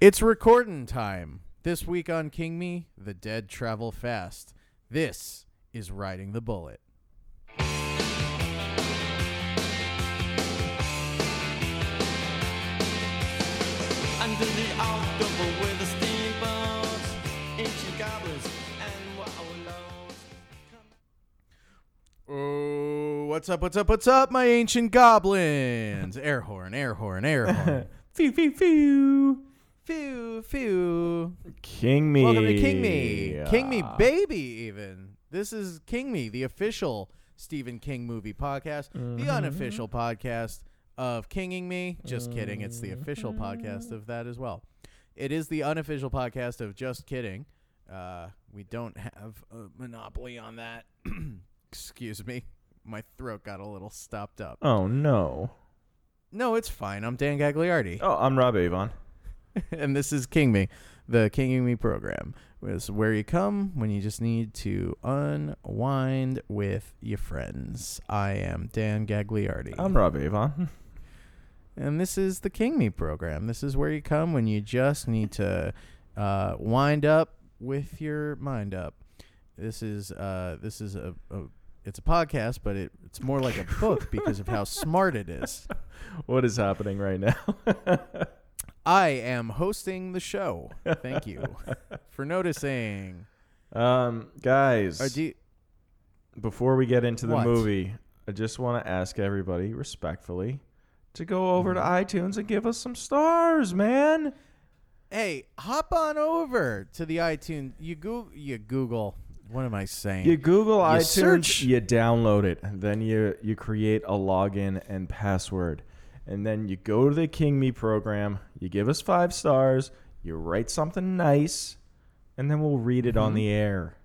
It's recording time. This week on King Me, the dead travel fast. This is Riding the Bullet. Under the October with the steamboats, ancient goblins, and wallows. Oh, what's up, what's up, what's up, my ancient goblins? air horn, air horn, air horn. Phew, phew, phew. Phew, phew. King me. Welcome to King Me. King Me Baby, even. This is King Me, the official Stephen King movie podcast, the unofficial podcast of Kinging Me. Just kidding. It's the official podcast of that as well. It is the unofficial podcast of Just Kidding. Uh, we don't have a monopoly on that. Excuse me. My throat got a little stopped up. Oh no. No, it's fine. I'm Dan Gagliardi. Oh, I'm Rob Avon. and this is King Me, the Kinging Me program. Is where you come when you just need to unwind with your friends. I am Dan Gagliardi. I'm Rob Avon. and this is the King Me program. This is where you come when you just need to uh, wind up with your mind up. This is uh, this is a, a it's a podcast, but it, it's more like a book because of how smart it is. What is happening right now? I am hosting the show. Thank you for noticing. um, guys, Are you- before we get into the What? movie, I just want to ask everybody respectfully to go over to iTunes and give us some stars, man. hey, hop on over to the iTunes. You go, you Google. What am I saying? You Google You iTunes, search- you download it, then you you create a login and password, and then you go to the King Me program. You give us five stars. You write something nice, and then we'll read it on Mhm. the air.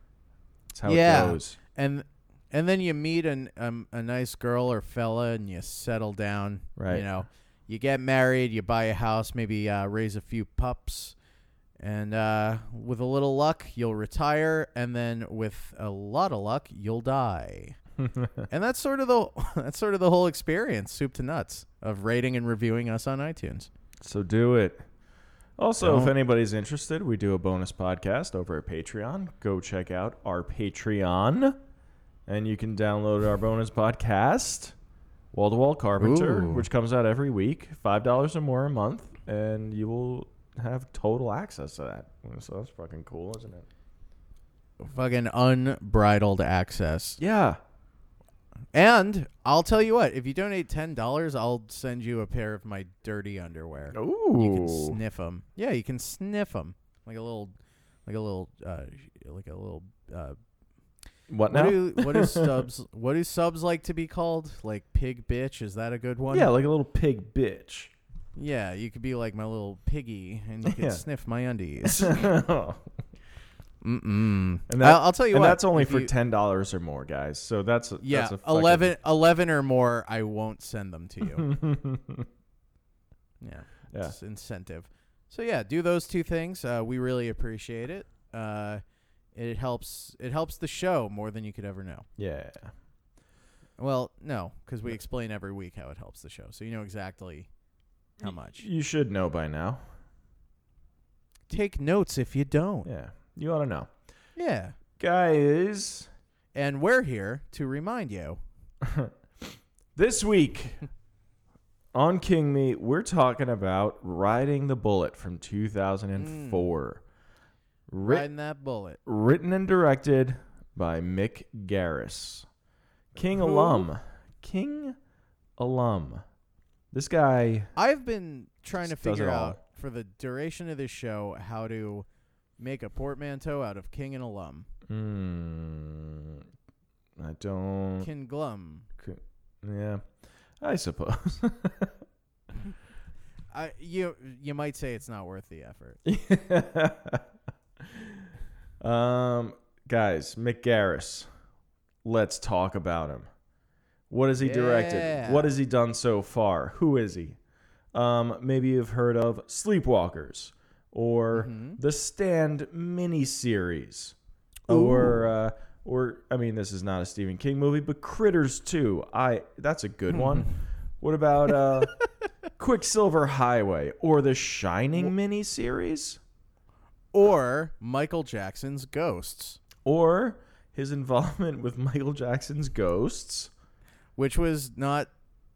That's how Yeah. it goes. and and then you meet an um, a nice girl or fella, and you settle down. Right. You know, you get married, you buy a house, maybe uh, raise a few pups, and uh, with a little luck, you'll retire, and then with a lot of luck, you'll die. and that's sort of the that's sort of the whole experience, soup to nuts, of rating and reviewing us on iTunes. So do it. Also, if Don't- anybody's interested, we do a bonus podcast over at Patreon. Go check out our Patreon, and you can download our bonus podcast, Wall to Wall Carpenter, Ooh. which comes out every week, five dollars or more a month, and you will have total access to that. So that's fucking cool, isn't it? Fucking unbridled access. Yeah. And I'll tell you what, if you donate ten dollars, I'll send you a pair of my dirty underwear. Ooh. You can sniff them. Yeah, you can sniff them like a little, like a little, uh, like a little. Uh, what what now? do what do subs? What do subs like to be called? Like pig bitch? Is that a good one? yeah, like a little pig bitch. Yeah, you could be like my little piggy, and you could Yeah. sniff my undies. Mm-mm. that, I'll, I'll tell you and what. that's only if for you- ten dollars or more, guys. So that's Yeah, that's a fucking- 11, 11 or more. I won't send them to you. yeah. Yeah. It's incentive. So yeah, do those two things. Uh, we really appreciate it. Uh, it helps. It helps the show more than you could ever know. Yeah. Well, no, because we explain every week how it helps the show, so you know exactly how much. You should know by now. Take notes if you don't. Yeah. You ought to know. Yeah. Guys, And we're here to remind you. this week on King Me, we're talking about Riding the Bullet from 2004. Writ- mm. Riding that bullet. written and directed by Mick Garris. King Who? alum. King alum. This guy I've been trying to figure all. out for the duration of this show how to make a portmanteau out of king and alum. mm, I don't Kin glum. yeah. I suppose. I you you might say it's not worth the effort. um, guys, Mick Garris. Let's talk about him. What has he directed? What has he done so far? Who is he? Um, maybe you've heard of Sleepwalkers or Mhm. the Stand miniseries, Ooh. or uh, or I mean, this is not a Stephen King movie, but Critters 2. I that's a good one. What about uh, Quicksilver Highway or the Shining miniseries or Michael Jackson's Ghosts, or his involvement with Michael Jackson's Ghosts. which was not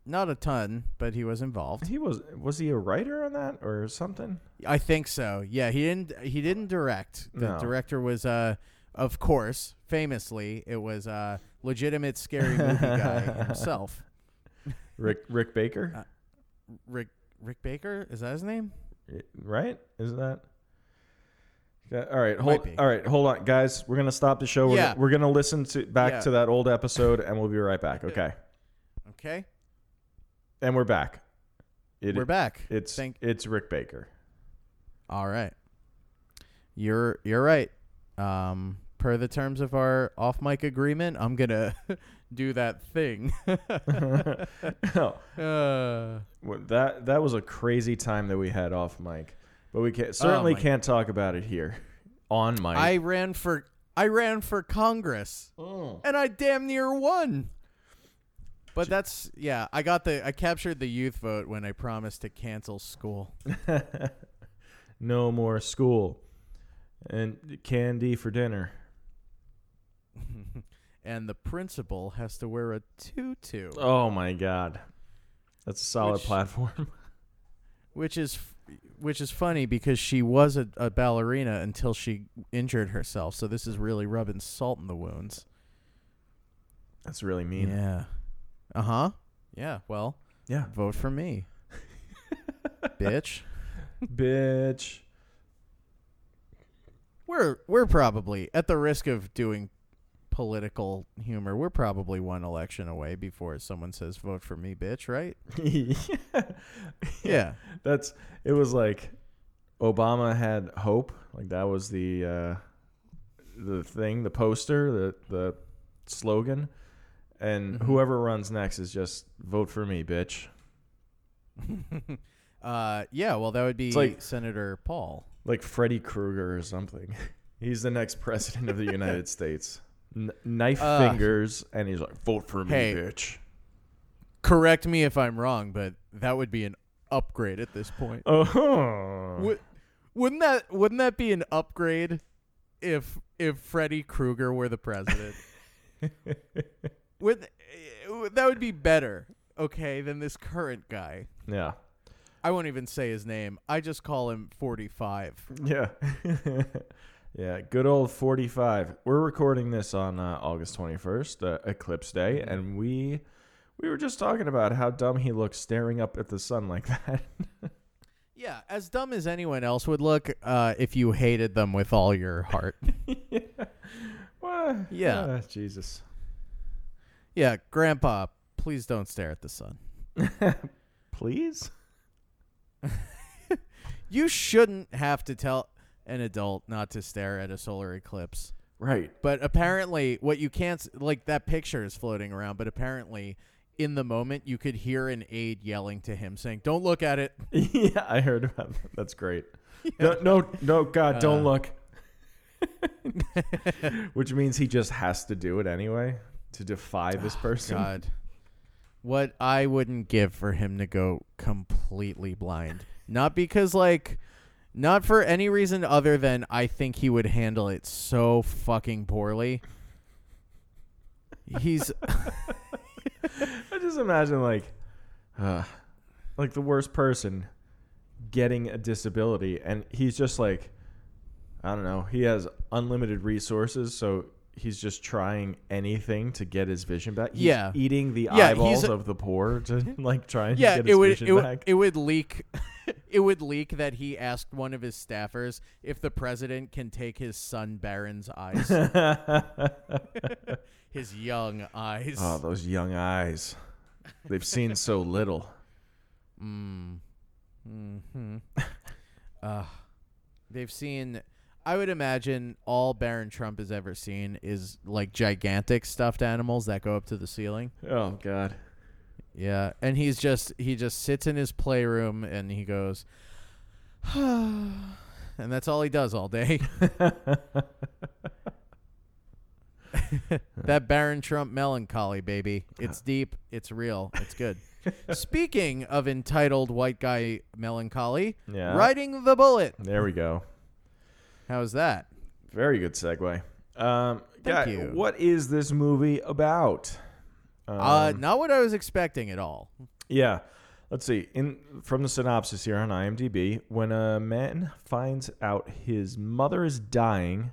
not a ton, but he was involved. He was was he a writer on that or something? I think so. Yeah, he didn't he didn't direct. The No. director was uh of course, famously, it was uh legitimate scary movie guy himself. Rick Rick Baker, Uh, Rick Rick Baker, is that his name? right? Is that? All right, hold. All right, hold on, guys. We're gonna stop the show. We're, Yeah. we're gonna listen to back Yeah. to that old episode, and we'll be right back. Okay, Okay. And we're back. It, We're back. It's Thank- it's Rick Baker. All right. You're you're right. Um per the terms of our off mic agreement, I'm going to do that thing. no, uh, Well, that that was a crazy time that we had off mic, but we can certainly Oh can't talk about it here on mic. I ran for I ran for Congress Mm. and I damn near won. But that's yeah, I got the I captured the youth vote when I promised to cancel school. no more school and candy for dinner. and the principal has to wear a tutu, Oh my god, that's a solid Which- platform. which is which is funny because she was a, a ballerina until she injured herself. So this is really rubbing salt in the wounds. that's really mean. Yeah. Uh huh. Yeah. Well, Yeah, vote for me, bitch. bitch. We're we're probably at the risk of doing political humor. We're probably one election away before someone says vote for me, bitch. Right? yeah. Yeah. That's it was like Obama had hope, like that was the uh the thing, the poster, the the slogan. And Mhm. whoever runs next is just vote for me, bitch. uh, yeah. Well, that would be like- Senator Paul. Like Freddy Krueger or something. He's the next president of the United States. N- knife Uh, fingers and he's like vote for me, hey. bitch. Correct me if I'm wrong, but that would be an upgrade at this point. Oh. Would, wouldn't that wouldn't that be an upgrade if if Freddy Krueger were the president? Would eh, that would be better, okay, than this current guy. yeah. I won't even say his name. I just call him 45. Yeah. yeah, good old 45. We're recording this on uh, August 21st, uh, Eclipse Day, Mhm. and we we were just talking about how dumb he looks staring up at the sun like that. Yeah, as dumb as anyone else would look uh, if you hated them with all your heart. yeah. Well, Yeah. uh, Jesus. Yeah, Grandpa, please don't stare at the sun. Please? You shouldn't have to tell an adult not to stare at a solar eclipse. Right. But apparently, what you can't like that picture is floating around. But apparently, in the moment, you could hear an aide yelling to him, saying, "Don't look at it." yeah, I heard about that. That's great. No, no, no, God, don't Uh. look. Which means he just has to do it anyway to defy this person. Oh, God, what I wouldn't give for him to go completely blind. Not because like, not for any reason other than I think he would handle it so fucking poorly. He's I just imagine like, uh, like the worst person getting a disability, and he's just like, I don't know. He has unlimited resources, so he's just trying anything to get his vision back. He's Yeah. eating the Yeah, eyeballs a- of the poor to like try and yeah, get it his would vision it would, back. it would leak it would leak that he asked one of his staffers if the president can take his son Barron's eyes, his young eyes. oh, those young eyes. They've seen so little. Mm. Hmm. uh, they've seen. I would imagine all Barron Trump has ever seen is like gigantic stuffed animals that go up to the ceiling. Oh God. Yeah, and he's just he just sits in his playroom and he goes, and that's all he does all day. that Barron Trump melancholy, baby. It's deep. It's real. It's good. Speaking of entitled white guy melancholy, Yeah. riding the bullet. There we go. How's that? Very good segue. Um, Thank guy, you. What is this movie about? uh, Um, not what I was expecting at all. Yeah. Let's see. In from the synopsis here on IMDb, when a man finds out his mother is dying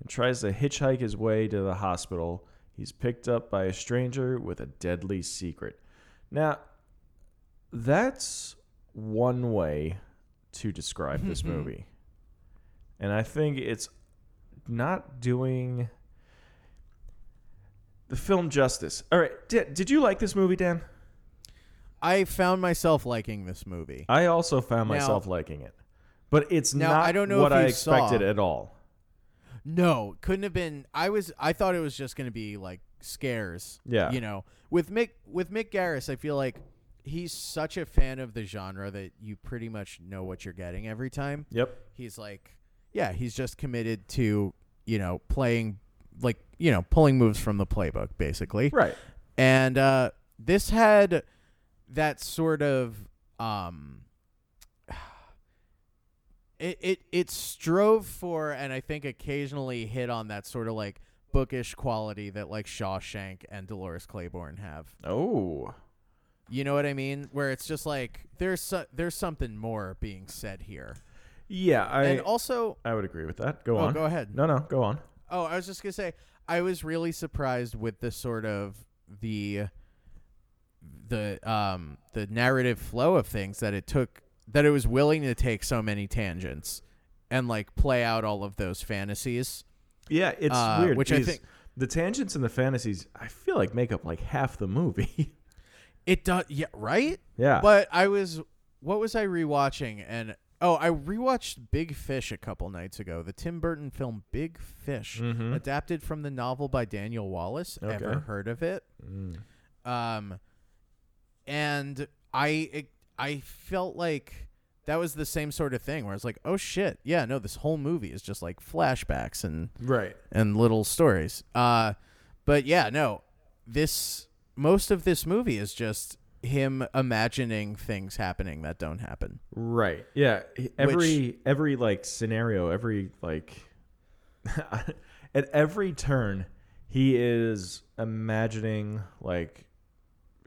and tries to hitchhike his way to the hospital, he's picked up by a stranger with a deadly secret. Now, that's one way to describe this movie. And I think it's not doing the film justice. All right, did, did you like this movie, Dan? I found myself liking this movie. I also found Now- myself liking it, but it's Now, not I don't know what I expected saw- at all. No, couldn't have been. I was. I thought it was just going to be like scares. Yeah. You know, with Mick with Mick Garris, I feel like he's such a fan of the genre that you pretty much know what you're getting every time. Yep. He's like, yeah, he's just committed to you know playing like you know pulling moves from the playbook basically. Right. and uh, this had that sort of um, it, it it strove for and I think occasionally hit on that sort of like bookish quality that like Shawshank and Dolores Claiborne have. Oh. You know what I mean? Where it's just like there's so, there's something more being said here. Yeah, I and also, I would agree with that. Go oh, on. go ahead. No, no, go on. Oh, I was just gonna say I was really surprised with the sort of the the um the narrative flow of things that it took that it was willing to take so many tangents and like play out all of those fantasies. Yeah, it's Uh, weird. which I think- the tangents and the fantasies, I feel like make up like half the movie. It does, yeah, right. yeah. But I was, what was I rewatching? And oh, I rewatched Big Fish a couple nights ago. The Tim Burton film Big Fish, Mhm. adapted from the novel by Daniel Wallace. Ever Okay. heard of it? Mm. um and i it, i felt like that was the same sort of thing where I was like oh shit yeah no this whole movie is just like flashbacks and Right. and little stories uh but yeah no this most of this movie is just him imagining things happening that don't happen Right. Yeah. Every every like scenario, every like at every turn, he is imagining like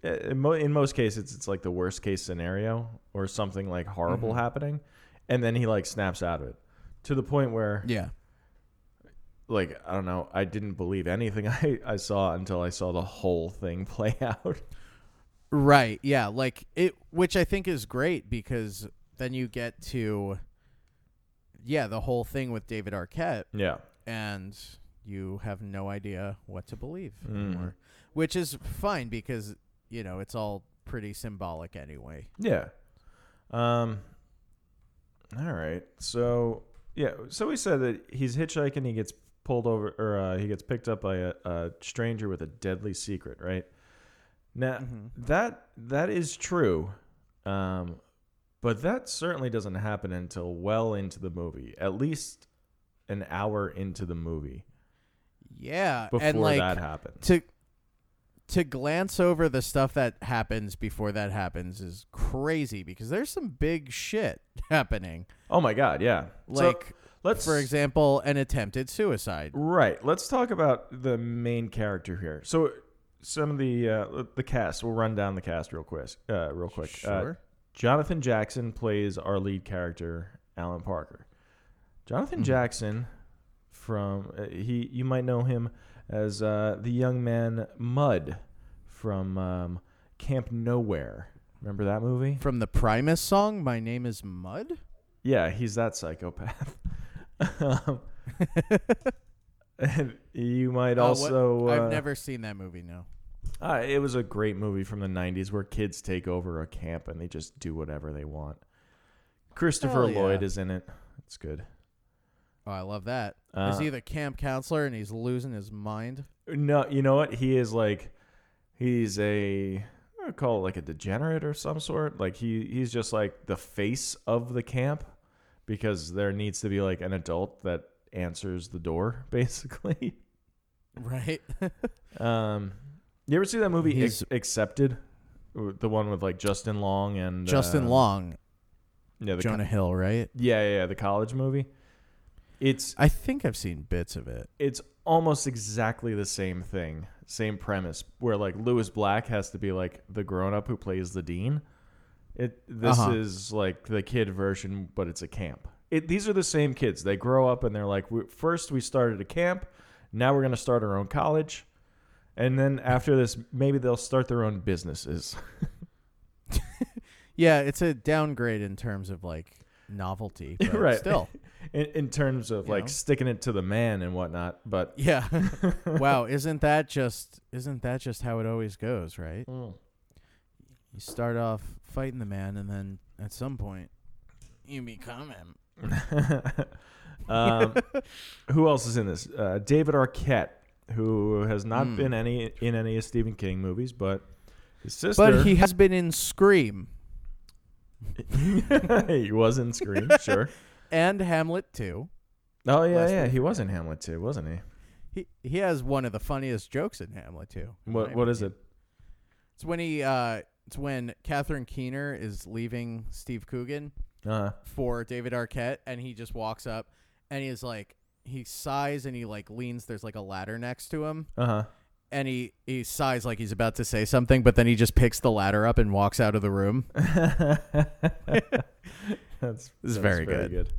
in, mo- in most cases it's like the worst case scenario or something like horrible Mhm. happening, and then he like snaps out of it to the point where yeah like I don't know, I didn't believe anything I I saw until I saw the whole thing play out. Right. Yeah. Like it, which I think is great because then you get to, yeah, the whole thing with David Arquette, Yeah. and you have no idea what to believe Mm. anymore, which is fine because you know it's all pretty symbolic anyway. Yeah. Um. All right. So yeah. So we said that he's hitchhiking. He gets pulled over, or uh, he gets picked up by a, a stranger with a deadly secret. Right. Now Mhm. that that is true. Um, but that certainly doesn't happen until well into the movie. At least an hour into the movie Yeah, before and like that happens. to to glance over the stuff that happens before that happens is crazy because there's some big shit happening. Oh my God. Yeah. So Like, let's for example, an attempted suicide. Right. Let's talk about the main character here. So, some of the uh, the cast. We'll run down the cast real quick. Uh, real quick. Uh, Sure. Jonathan Jackson plays our lead character, Alan Parker. Jonathan Mhm. Jackson, from uh, he, you might know him as uh, the young man Mud from um, Camp Nowhere. Remember that movie? From the Primus song, My Name is Mud? Yeah, he's that psychopath. um, you might what- also. uh, I've never seen that movie, no. Uh, it was a great movie from the 90s where kids take over a camp and they just do whatever they want. Christopher yeah. Lloyd is in it. It's good. Oh, I love that. Is Uh, he the camp counselor and he's losing his mind? No, you know what? He is like, he's a, I would call it like a degenerate or some sort. Like he, he's just like the face of the camp because there needs to be like an adult that answers the door, basically. Right? Um, you ever see that movie He's- Ac- Accepted? The one with like Justin Long and Justin uh, Long, Yeah, the co- Jonah Hill, right? yeah, yeah, yeah, the college movie. It's I think I've seen bits of it. it's almost exactly the same thing, same premise, where like Lewis Black has to be like the grown up who plays the dean. It this Uh-huh. is like the kid version, but it's a camp. It, these are the same kids. They grow up and they're like, we, first we started a camp, now we're gonna start our own college, and then after this, maybe they'll start their own businesses. Yeah, it's a downgrade in terms of like novelty, but Right. still. in, in terms of like know? sticking it to the man and whatnot. But Yeah. wow, isn't that just isn't that just how it always goes, right? Mm. You start off fighting the man and then at some point you become him. um, who else is in this? Uh, David Arquette, who has not Mm. been any in any of Stephen King movies, but his sister. But he has been in Scream he was in Scream, sure. and Hamlet too. Oh yeah, yeah, he was in Hamlet 2, wasn't he? He he has one of the funniest jokes in Hamlet 2. What what is it? It's when he uh it's when Catherine Keener is leaving Steve Coogan Uh, for David Arquette and he just walks up and he's like he sighs and he like leans there's like a ladder next to him uh huh. and he he sighs like he's about to say something but then he just picks the ladder up and walks out of the room. that's that's very good.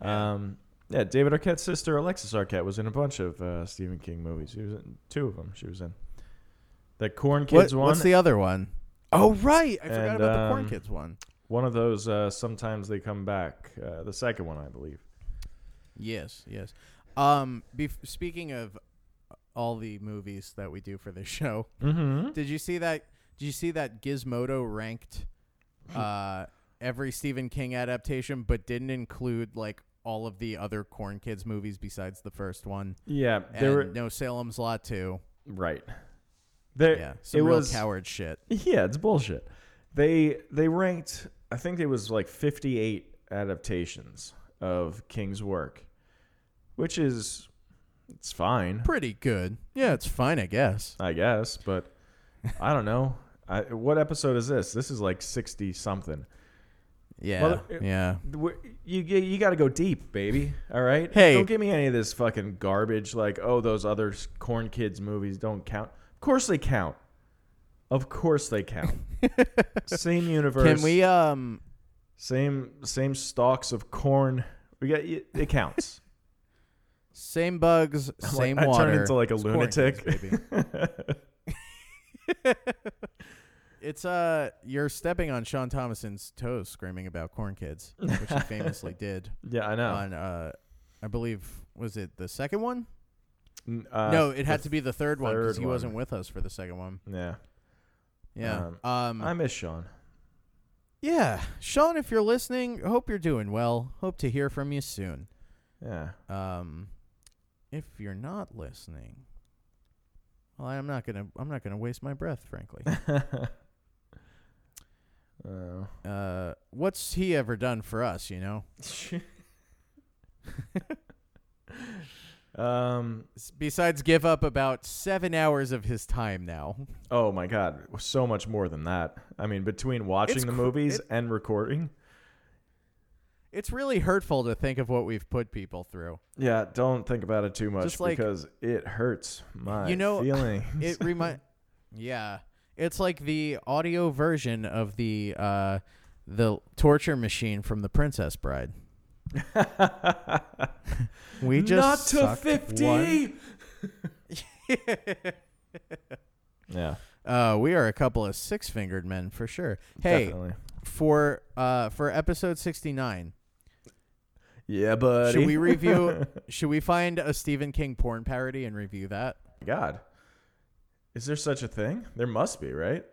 Um, yeah, David Arquette's sister Alexis Arquette was in a bunch of uh, Stephen King movies. She was in two of them. She was in that Corn What, Kids one. what's the other one? Oh right, I forgot And, about the Corn um, Kids one. One of those. Uh, sometimes they come back. Uh, the second one, I believe. Yes, yes. Um, bef- speaking of all the movies that we do for this show, Mm-hmm. did you see that? Did you see that Gizmodo ranked uh, every Stephen King adaptation, but didn't include like all of the other Corn Kids movies besides the first one? Yeah, And were No Salem's Lot too. right. There, Yeah, it some real was coward shit. Yeah, it's bullshit. They they ranked. I think it was like 58 adaptations of King's work, which is it's fine, Pretty good. Yeah, it's fine, I guess. I guess. But I don't know. I, what episode is this? This is like 60 something. Yeah, Well, it- yeah. You you, you got to go deep, baby. All right. Hey. don't give me any of this fucking garbage. Like, oh, those other Corn Kids movies don't count. Of course they count. Of course they count. Same universe. Can we um Same same stalks of corn. We got it it counts. same bugs, I'm same like- I turn into like a It's lunatic. baby. It's uh, you're stepping on Sean Thomason's toes, screaming about corn kids, which he famously did yeah, I know. on uh, I believe was it the second one? N- uh, no, it had to be the third one because third he wasn't with us for the second one. Yeah, Yeah. Um. I miss Sean. yeah, Sean, if you're listening, hope you're doing well. Hope to hear from you soon. Yeah, Um, if you're not listening, well, I'm not gonna I'm not gonna waste my breath, frankly. Oh. uh, what's he ever done for us? You know, um. Besides give up about seven hours of his time now. Oh my God, so much more than that. I mean, between watching It's the cr- movies it- and recording. It's really hurtful to think of what we've put people through. Yeah, don't think about it too much like- because it hurts my You know, feelings. It remind, yeah, it's like the audio version of the uh, the torture machine from The Princess Bride. We just not to sucked fifty. one- Yeah, Uh, we are a couple of six fingered men for sure. Hey, definitely. for uh for episode sixty nine, Yeah, buddy. should we review? should we find a Stephen King porn parody and review that? God, is there such a thing? There must be, right?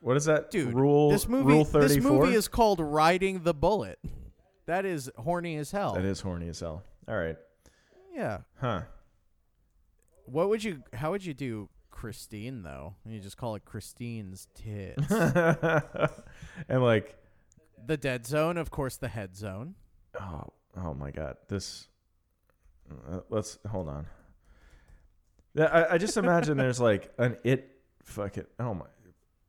What is that? Dude, rule this movie rule this thirty four. movie is called Riding the Bullet. That is horny as hell. that is horny as hell. All right, Yeah. huh? What would you? How would you do Christine though? You just call it Christine's tits. and like, the dead zone, of course, the head zone. oh, oh my God, this. Uh, let's hold on. I, I just imagine there's like an it. Fuck it. Oh my.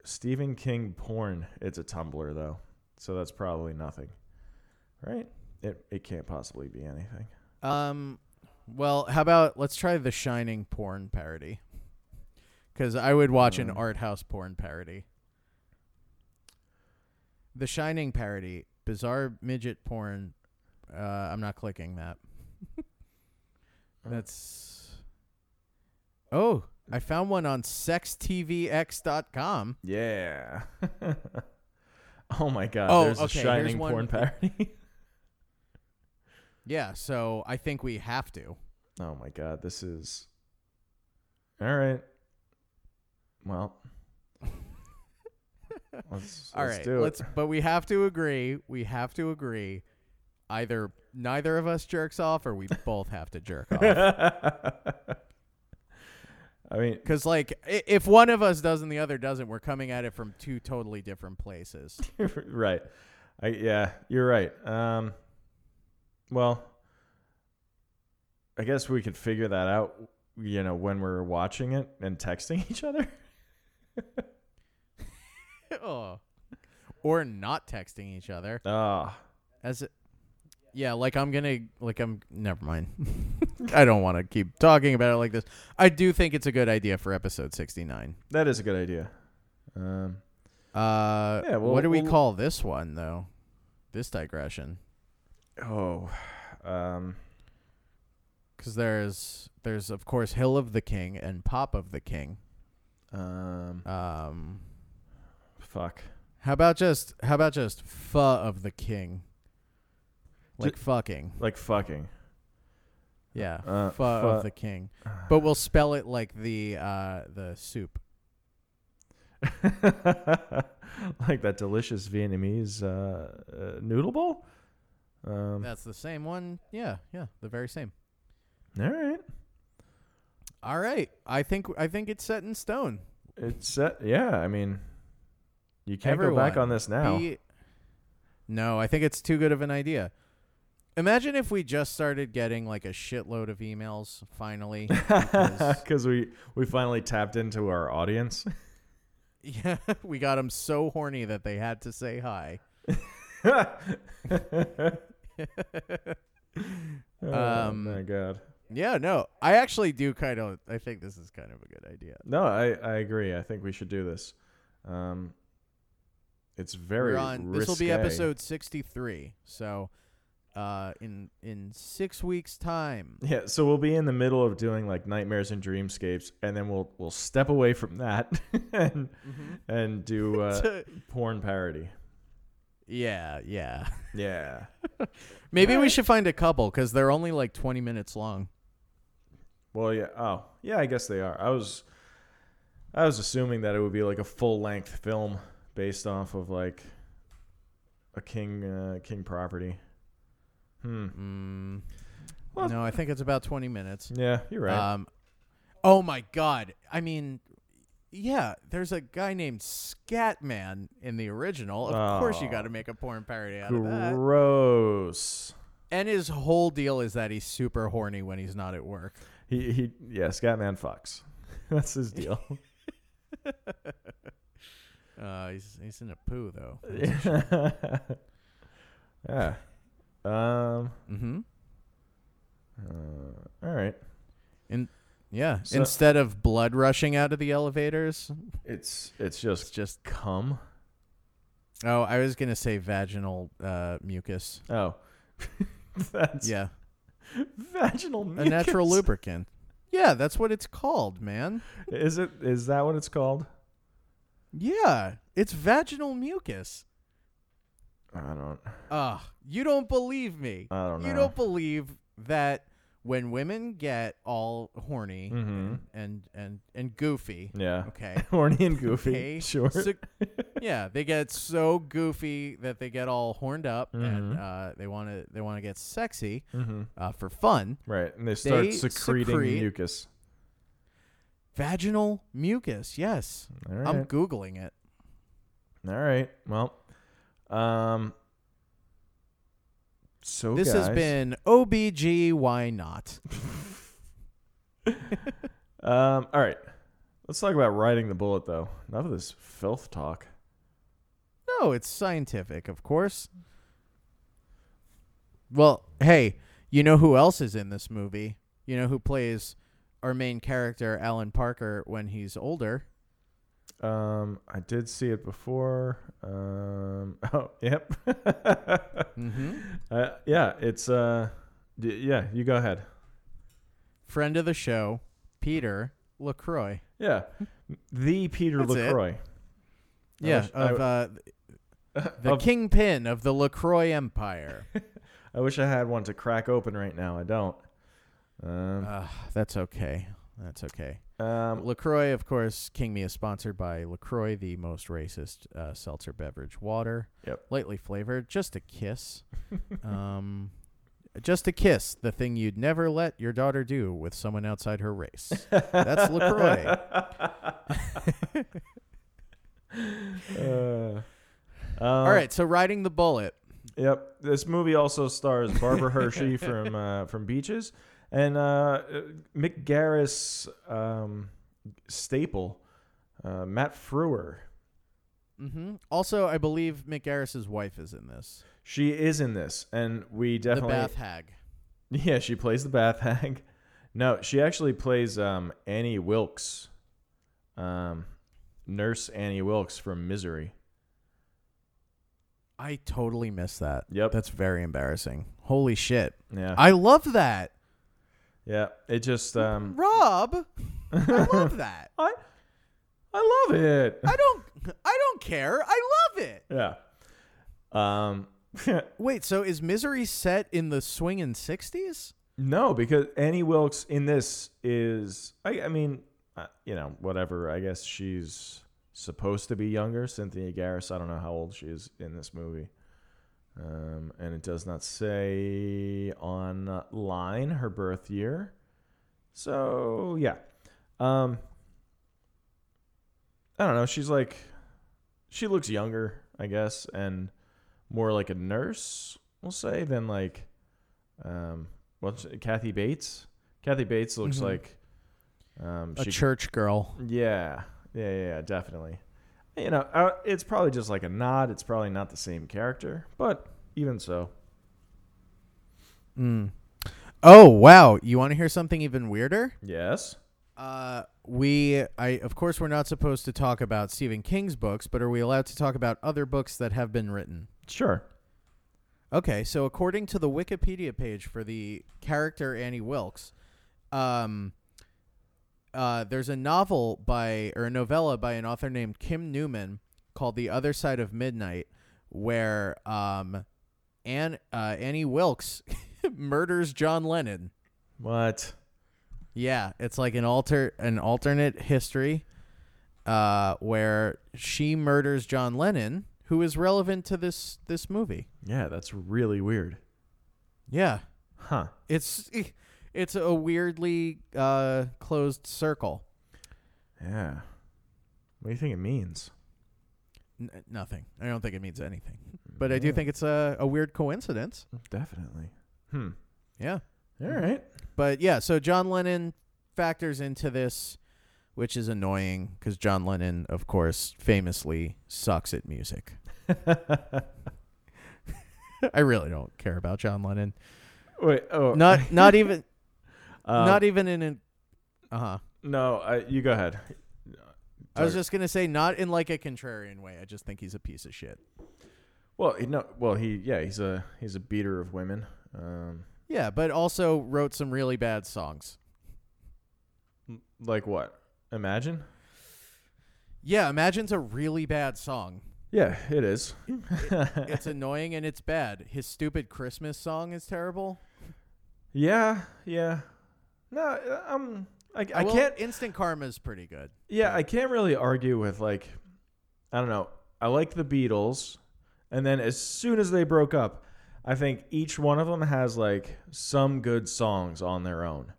Stephen King porn. It's a Tumblr though, so that's probably nothing, right? It it can't possibly be anything. Um, well, how about let's try the Shining porn parody? Because I would watch an Mm. art house porn parody. The Shining parody, bizarre midget porn. Uh, I'm not clicking that. That's. Oh, I found one on sextvx.com. Yeah. oh my god. Oh, there's okay, a here's shining one- porn parody. Yeah, so I think we have to. oh my god. This is. All right. Well. let's, All let's right, do let's. But we have to agree. We have to agree. Either neither of us jerks off, or we both have to jerk off. I mean, Because like, i- if one of us does and the other doesn't, we're coming at it from two totally different places. right. I yeah, you're right. Um well, I guess we could figure that out, you know, when we're watching it and texting each other. oh. Or not texting each other Ah, as it. Yeah, like I'm gonna like I'm. Never mind. I don't want to keep talking about it like this. I do think it's a good idea for episode 69. that is a good idea. Um Uh, Yeah, well, what do we we'll- call this one though? This digression, oh, um because there's there's of course Hill of the King and Pop of the King. um Um, fuck. how about just how about just Pho of the King? Like fucking, Like fucking. yeah, Uh, Pho pho- of the King. But we'll spell it like the uh the soup. like that delicious Vietnamese uh, uh noodle bowl? Um That's the same one. Yeah, yeah, the very same. all right. All right, I think I think it's set in stone. It's set. Yeah, I mean, you can't go back on this now. Be- no, I think it's too good of an idea. Imagine if we just started getting like a shitload of emails finally. Because we we finally tapped into our audience. yeah, we got them so horny that they had to say hi. oh Um, my god. Yeah, no, I actually do kind of. I think this is kind of a good idea. No, I I agree. I think we should do this. Um, it's very on. This will be episode sixty-three. So, uh, in in six weeks' time. Yeah, so we'll be in the middle of doing like nightmares and dreamscapes, and then we'll we'll step away from that and and do uh, porn parody. Yeah, yeah. Yeah. Maybe we should find a couple because they're only like twenty minutes long. Well, yeah. Oh, yeah. I guess they are. I was, I was assuming that it would be like a full length film based off of like a king, uh, king property. Hmm. Mm, Well- no, I think it's about twenty minutes. Yeah, you're right. Um, oh my god! I mean, yeah, there's a guy named Scatman in the original. Of course, you Oh. got to make a porn parody out of that. Gross. And his whole deal is that he's super horny when he's not at work. He he. Yeah, Scatman fucks. That's his deal. Uh, he's he's in a poo though. yeah. Um. Mm-hmm. uh, all right. Yeah. So- Instead of blood rushing out of the elevators, It's it's it's just just. cum. Oh, I was gonna say vaginal uh, mucus. Oh. That's Yeah, vaginal a natural lubricant. Yeah, that's what it's called, man. Is it? Is that what it's called? Yeah, it's vaginal mucus. I don't. Ugh, you don't believe me. I don't know. You don't believe that when women get all horny Mhm. and and and goofy, Yeah. okay, Horny and goofy. Okay, Sure. so- yeah, they get so goofy that they get all horned up and Mhm. uh, they want to they want to get sexy mm-hmm. uh, for fun. Right, and they start They secreting secrete- mucus. Vaginal mucus. Yes, All right. I'm googling it. All right. Well, um. So this has been OBG. Why not? Um. All right. Let's talk about riding the bullet, though. Enough of this filth talk. No, it's scientific, of course. Well, hey, you know who else is in this movie? You know who plays our main character, Alan Parker, when he's older? Um, I did see it before. Um, oh, yep. Mm-hmm. uh, yeah, it's uh, d- yeah. You go ahead. Friend of the show, Peter LaCroix. Yeah, the Peter That's. Lacroix. I Yeah, wish- of uh, the Of- kingpin of the LaCroix Empire. I wish I had one to crack open right now. I don't. Um, uh, that's okay. That's okay. um, LaCroix, of course, King Me is sponsored by LaCroix, the most racist uh, seltzer beverage water. Yep. Lightly flavored, just a kiss. um, just a kiss, the thing you'd never let your daughter do with someone outside her race. That's LaCroix. Uh, um, right, so riding the bullet. Yep. This movie also stars Barbara Hershey from uh, from Beaches and uh, Mick Garris um, staple uh, Matt Frewer. hmm Also, I believe Mick Garris's wife is in this. She is in this, and we definitely The bath hag. yeah she plays the bath hag. No, she actually plays um, Annie Wilkes, um, nurse Annie Wilkes from Misery. I totally missed that. Yep. That's very embarrassing. Holy shit. Yeah, I love that. Yeah. It just um, Rob, I love that. I I love it. I don't I don't care. I love it. Yeah. Um. Wait, so is Misery set in the swinging 60s? no, because Annie Wilkes in this is. I. I mean, uh, you know, whatever. I guess she's supposed to be younger. Cynthia Garris. I don't know how old she is in this movie. Um, and it does not say online her birth year. So yeah. Um. I don't know. She's like, she looks younger, I guess, and more like a nurse, we'll say, than like, um, what's Kathy Bates? Kathy Bates looks Mhm. like, um, A she, church girl. yeah, yeah, yeah, yeah, definitely. You know, uh, it's probably just like a nod. It's probably not the same character, but even so, Mm. Oh, wow. You want to hear something even weirder? yes. Uh, we, I, of course, we're not supposed to talk about Stephen King's books, but are we allowed to talk about other books that have been written? Sure. Okay, so according to the Wikipedia page for the character Annie Wilkes, um, uh, there's a novel by or a novella by an author named Kim Newman called "The Other Side of Midnight," where um, Ann, uh, Annie Wilkes murders John Lennon. What? Yeah, it's like an alter an alternate history uh, where she murders John Lennon, who is relevant to this this movie. Yeah, that's really weird. Yeah. Huh. It's it's a weirdly uh, closed circle. Yeah. What do you think it means? N- nothing. I don't think it means anything. But I do think it's a, a weird coincidence. Definitely. Hmm. Yeah. All right. But yeah, so John Lennon factors into this, which is annoying because John Lennon, of course, famously sucks at music. I really don't care about John Lennon. Wait. Oh. Not not even um, not even in an uh huh. No. I, you go ahead. I was just gonna say not in like a contrarian way. I just think he's a piece of shit. Well, he, no. Well, he. Yeah. He's a. He's a beater of women. Um. Yeah, but also wrote some really bad songs. Like what? Imagine. Yeah, Imagine's a really bad song. Yeah, it is. It's annoying and it's bad. His stupid Christmas song is terrible. yeah. Yeah. No. uh, Um. I, I Well, can't. Instant Karma is pretty good. Yeah, I can't really argue with like. I don't know. I like the Beatles, and then as soon as they broke up, I think each one of them has like some good songs on their own,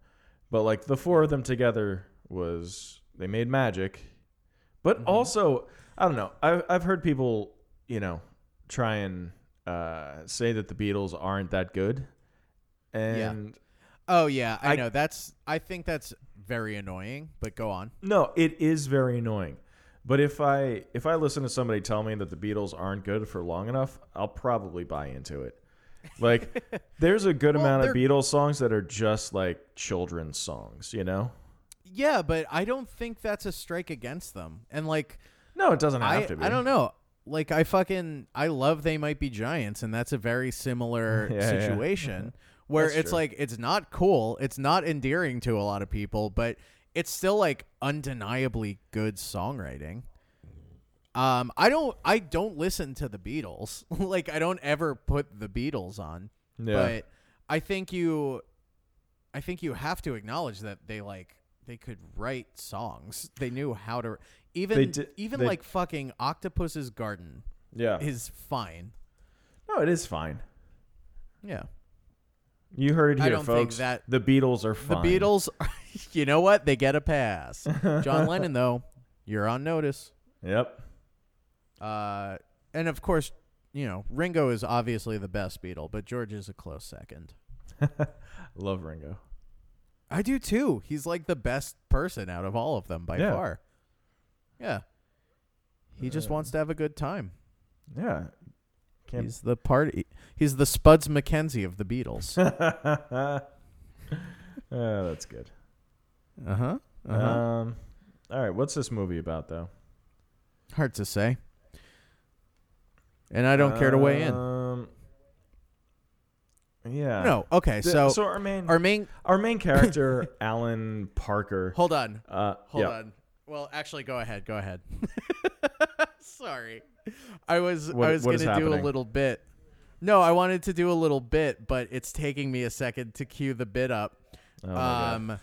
but like the four of them together was they made magic. But Mhm. also, I don't know. I've I've heard people, you know, try and uh, say that the Beatles aren't that good, and Oh yeah, I, I- know. That's I think that's very annoying. But go on. No, it is very annoying. But if I if I listen to somebody tell me that the Beatles aren't good for long enough, I'll probably buy into it. Like there's a good Well, amount of Beatles songs that are just like children's songs, you know? Yeah, but I don't think that's a strike against them. And like No, it doesn't have I, to be. I don't know. Like I fucking I love they might be giants, and that's a very similar Yeah, yeah. where That's it's true. like it's not cool, it's not endearing to a lot of people, but it's still like undeniably good songwriting. Um, I don't I don't listen to the Beatles. like I don't ever put the Beatles on. Yeah. But I think you I think you have to acknowledge that they like they could write songs. They knew how to even di- even they- like fucking Octopus's Garden yeah. is fine. No, it is fine. Yeah. You heard it I here, don't think folks. that- the Beatles are fine. The Beatles you know what? They get a pass. John Lennon though, you're on notice. Yep. Uh and of course, you know, Ringo is obviously the best Beatle, but George is a close second. Love Ringo. I do too. He's like the best person out of all of them by Yeah. far. Yeah. He just Uh, wants to have a good time. Yeah. Can't He's the party. He's the Spuds McKenzie of the Beatles. Ah, that's good. uh huh. Uh huh. Um, all right, what's this movie about though? Hard to say. And I don't care to weigh in. Um, yeah. No. Okay. The- So, so our main our main. our main character, Alan Parker. Hold on. Uh, Hold yeah. on. Well, actually, go ahead. Go ahead. Sorry, I was What- I was gonna do a little bit. No, I wanted to do a little bit, but it's taking me a second to cue the bit up. Oh um. Uh.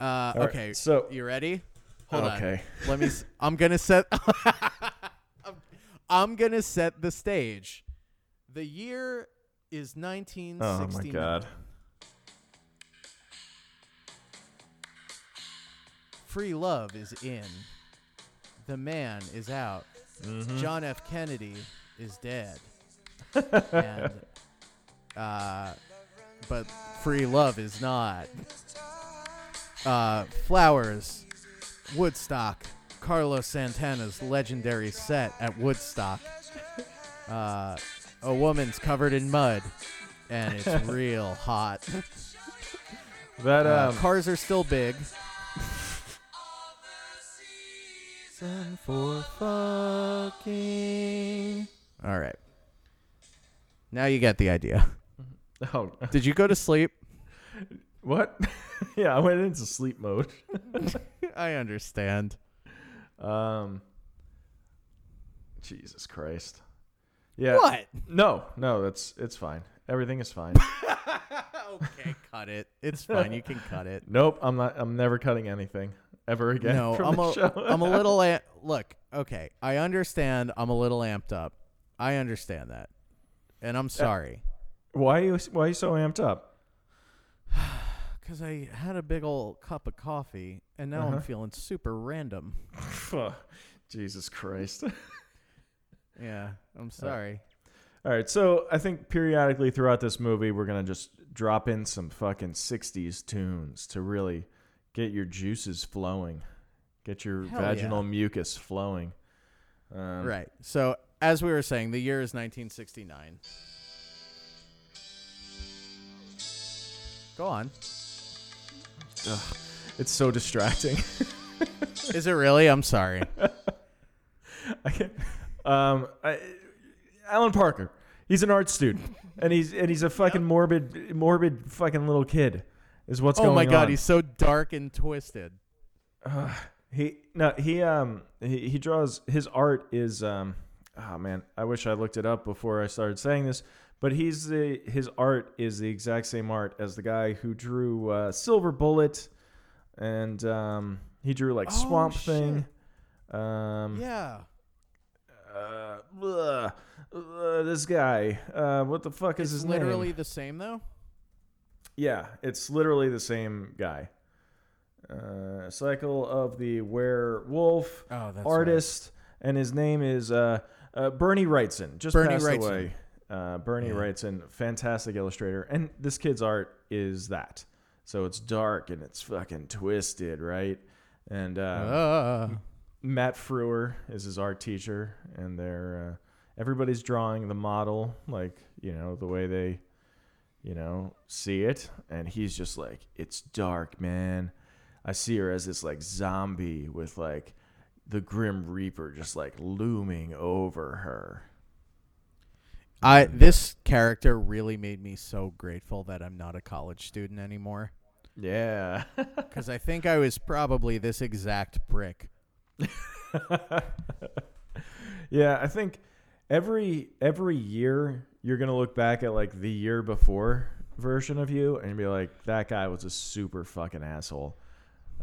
All right, Okay. so You ready? Hold on. okay. Let me. s- I'm gonna set. I'm, I'm gonna set the stage. The year is 1969. Oh my God. Free love is in. The man is out. Mm-hmm. John F. Kennedy is dead. And, uh, but free love is not. Uh, flowers, Woodstock, Carlos Santana's legendary set at Woodstock. Uh, a woman's covered in mud, and it's real hot. That Uh, um, cars are still big. For fucking. All right. Now you get the idea. oh, Did you go to sleep? what? yeah, I went into sleep mode. I understand. Um, Jesus Christ. Yeah. What? No, no, that's it's fine. Everything is fine. okay, cut it. It's fine. You can cut it. nope, I'm not. I'm never cutting anything ever again. no, from I'm the a, show. I'm a little. A- look, okay. I understand. I'm a little amped up. I understand that, and I'm sorry. why are you Why are you so amped up? Because I had a big old cup of coffee, and now Uh-huh. I'm feeling super random. Jesus Christ. Yeah, I'm sorry. All right, so I think periodically throughout this movie, we're gonna just drop in some fucking '60s tunes to really get your juices flowing, get your Hell vaginal yeah. mucus flowing. Um, Right. So, as we were saying, the year is 1969. Go on. It's so distracting. Is it really? I'm sorry. I can't, um, I, Alan Parker. He's an art student, and he's and he's a fucking morbid, morbid fucking little kid. Is what's oh going on. Oh my god, on. he's so dark and twisted. Uh, he no he um he, he draws his art is um oh man I wish I looked it up before I started saying this but he's the his art is the exact same art as the guy who drew uh, Silver Bullet and um he drew like Oh, Swamp shit. Thing um Yeah. uh, ugh, this guy uh what the fuck is his literally name Literally the same though. yeah it's literally the same guy uh Cycle of the Werewolf Oh, that's artist, and his name is uh, uh, Bernie Wrightson. Just Bernie passed Wrightson. away. Uh, Bernie Yeah. Wrightson, fantastic illustrator, and this kid's art is that. so it's dark and it's fucking twisted, right? And uh, Uh, Matt Frewer is his art teacher, and they're uh, everybody's drawing the model like you know the way they, you know, see it, and he's just like, "It's dark, man." I see her as this like zombie with like the Grim Reaper just like looming over her. I this character really made me so grateful that I'm not a college student anymore. Yeah. Because I think I was probably this exact prick. yeah, I think every every year you're gonna look back at like the year before version of you and be like, that guy was a super fucking asshole.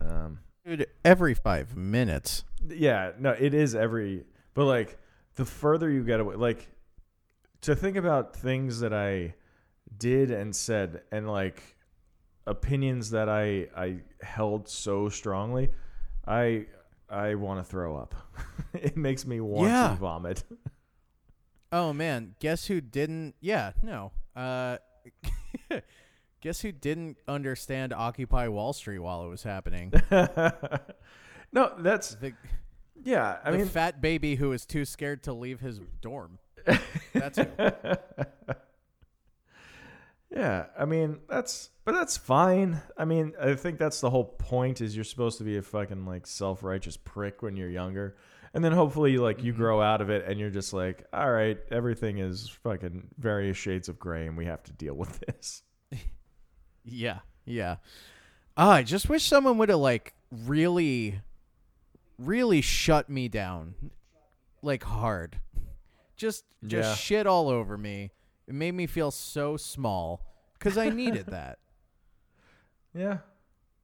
Um, Dude, every five minutes. yeah, no, it is every, but like the further you get away, like to think about things that I did and said and like opinions that I I held so strongly, I I want to throw up. it makes me want Yeah. to vomit. Oh man, guess who didn't? Yeah, no. Uh, guess who didn't understand Occupy Wall Street while it was happening? no, that's The, yeah. I the mean, fat baby who was too scared to leave his dorm. That's who. yeah. I mean, that's but that's fine. I mean, I think that's the whole point. Is you're supposed to be a fucking like self righteous prick when you're younger, and then hopefully like you Mhm. grow out of it and you're just like, all right, everything is fucking various shades of gray, and we have to deal with this. Yeah, yeah. Ah, I just wish someone would have like really, really shut me down, like hard. Just, just Yeah. shit all over me. It made me feel so small because I needed that. Yeah,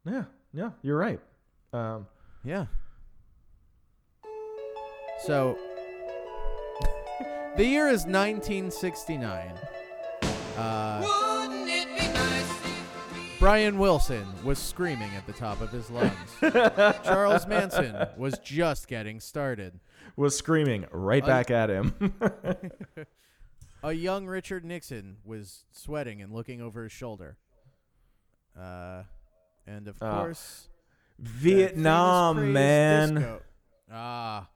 yeah, yeah. You're right. Um, Yeah. So, the year is 1969. Uh, Brian Wilson was screaming at the top of his lungs. Charles Manson was just getting started. was screaming right back at him. A young Richard Nixon was sweating and looking over his shoulder. Uh, and of Ah, course, Vietnam, man. disco- Ah,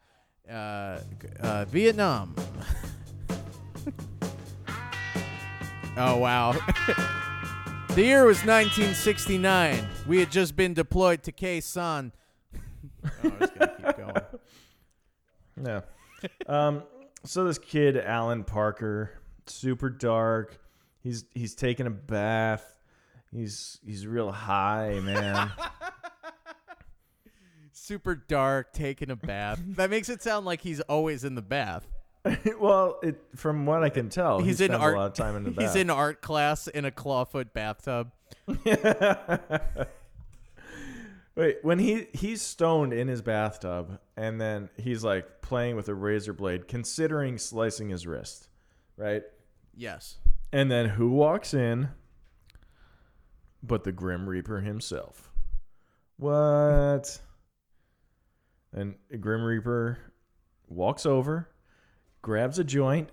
uh, g- uh, Vietnam. oh wow. The year was 1969. We had just been deployed to Khe Sanh. oh, I was gonna keep going. Yeah. um, so this kid, Alan Parker, super dark. He's he's taking a bath. He's he's real high, man. Super dark, taking a bath. that makes it sound like he's always in the bath. well, it from what I can tell, he's he in art. a lot of time in the bath. he's in art class in a clawfoot bathtub. Wait, when he he's stoned in his bathtub, and then he's like playing with a razor blade, considering slicing his wrist, right? Yes. And then who walks in? But the Grim Reaper himself. What? And Grim Reaper walks over, grabs a joint,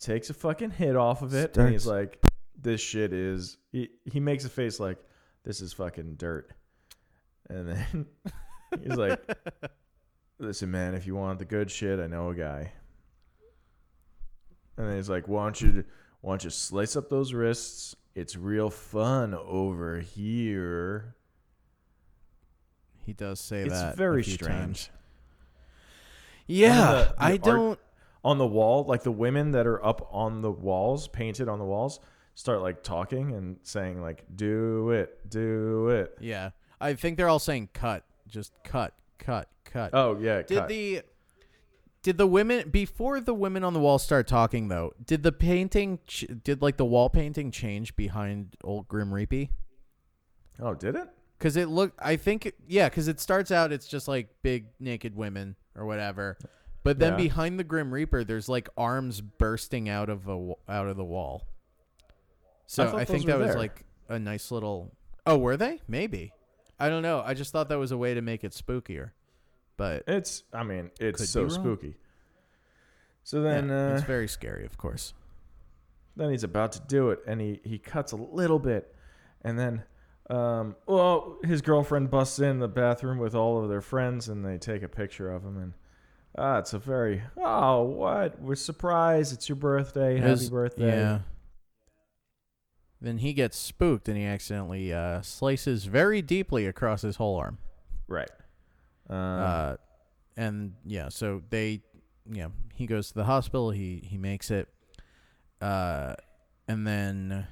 takes a fucking hit off of it, and he's like, "This shit is." He, he makes a face like, "This is fucking dirt," and then he's like, "Listen, man, if you want the good shit, I know a guy." And then he's like, "Why don't you, why don't you slice up those wrists? It's real fun over here." He does say It's that. a very few strange. times. Yeah, the- the I art- don't. On the wall, like the women that are up on the walls, painted on the walls, start like talking and saying like, "Do it, do it." Yeah, I think they're all saying cut, just cut, cut, cut. Oh yeah, did cut. the did the women before the women on the wall start talking though? Did the painting ch- did like the wall painting change behind old Grim Reapy? oh, did it? Because it looked, I think, yeah, because it starts out it's just like big naked women or whatever, but then Yeah. behind the Grim Reaper, there's like arms bursting out of a out of the wall. So thought I, think that was there. like a nice little. Oh, were they? Maybe. I don't know. I just thought that was a way to make it spookier, but It's. I mean, it's so spooky. So yeah, then, uh, it's very scary, of course. then he's about to do it, and he he cuts a little bit, and then Um, well, his girlfriend busts in the bathroom with all of their friends, and they take a picture of him. And ah, it's a very oh what we're surprised. It's your birthday. Happy His- birthday. Yeah. Then he gets spooked and he accidentally uh, slices very deeply across his whole arm. Right. Um, uh, and yeah, so they, yeah, he goes to the hospital. He he makes it, uh, and then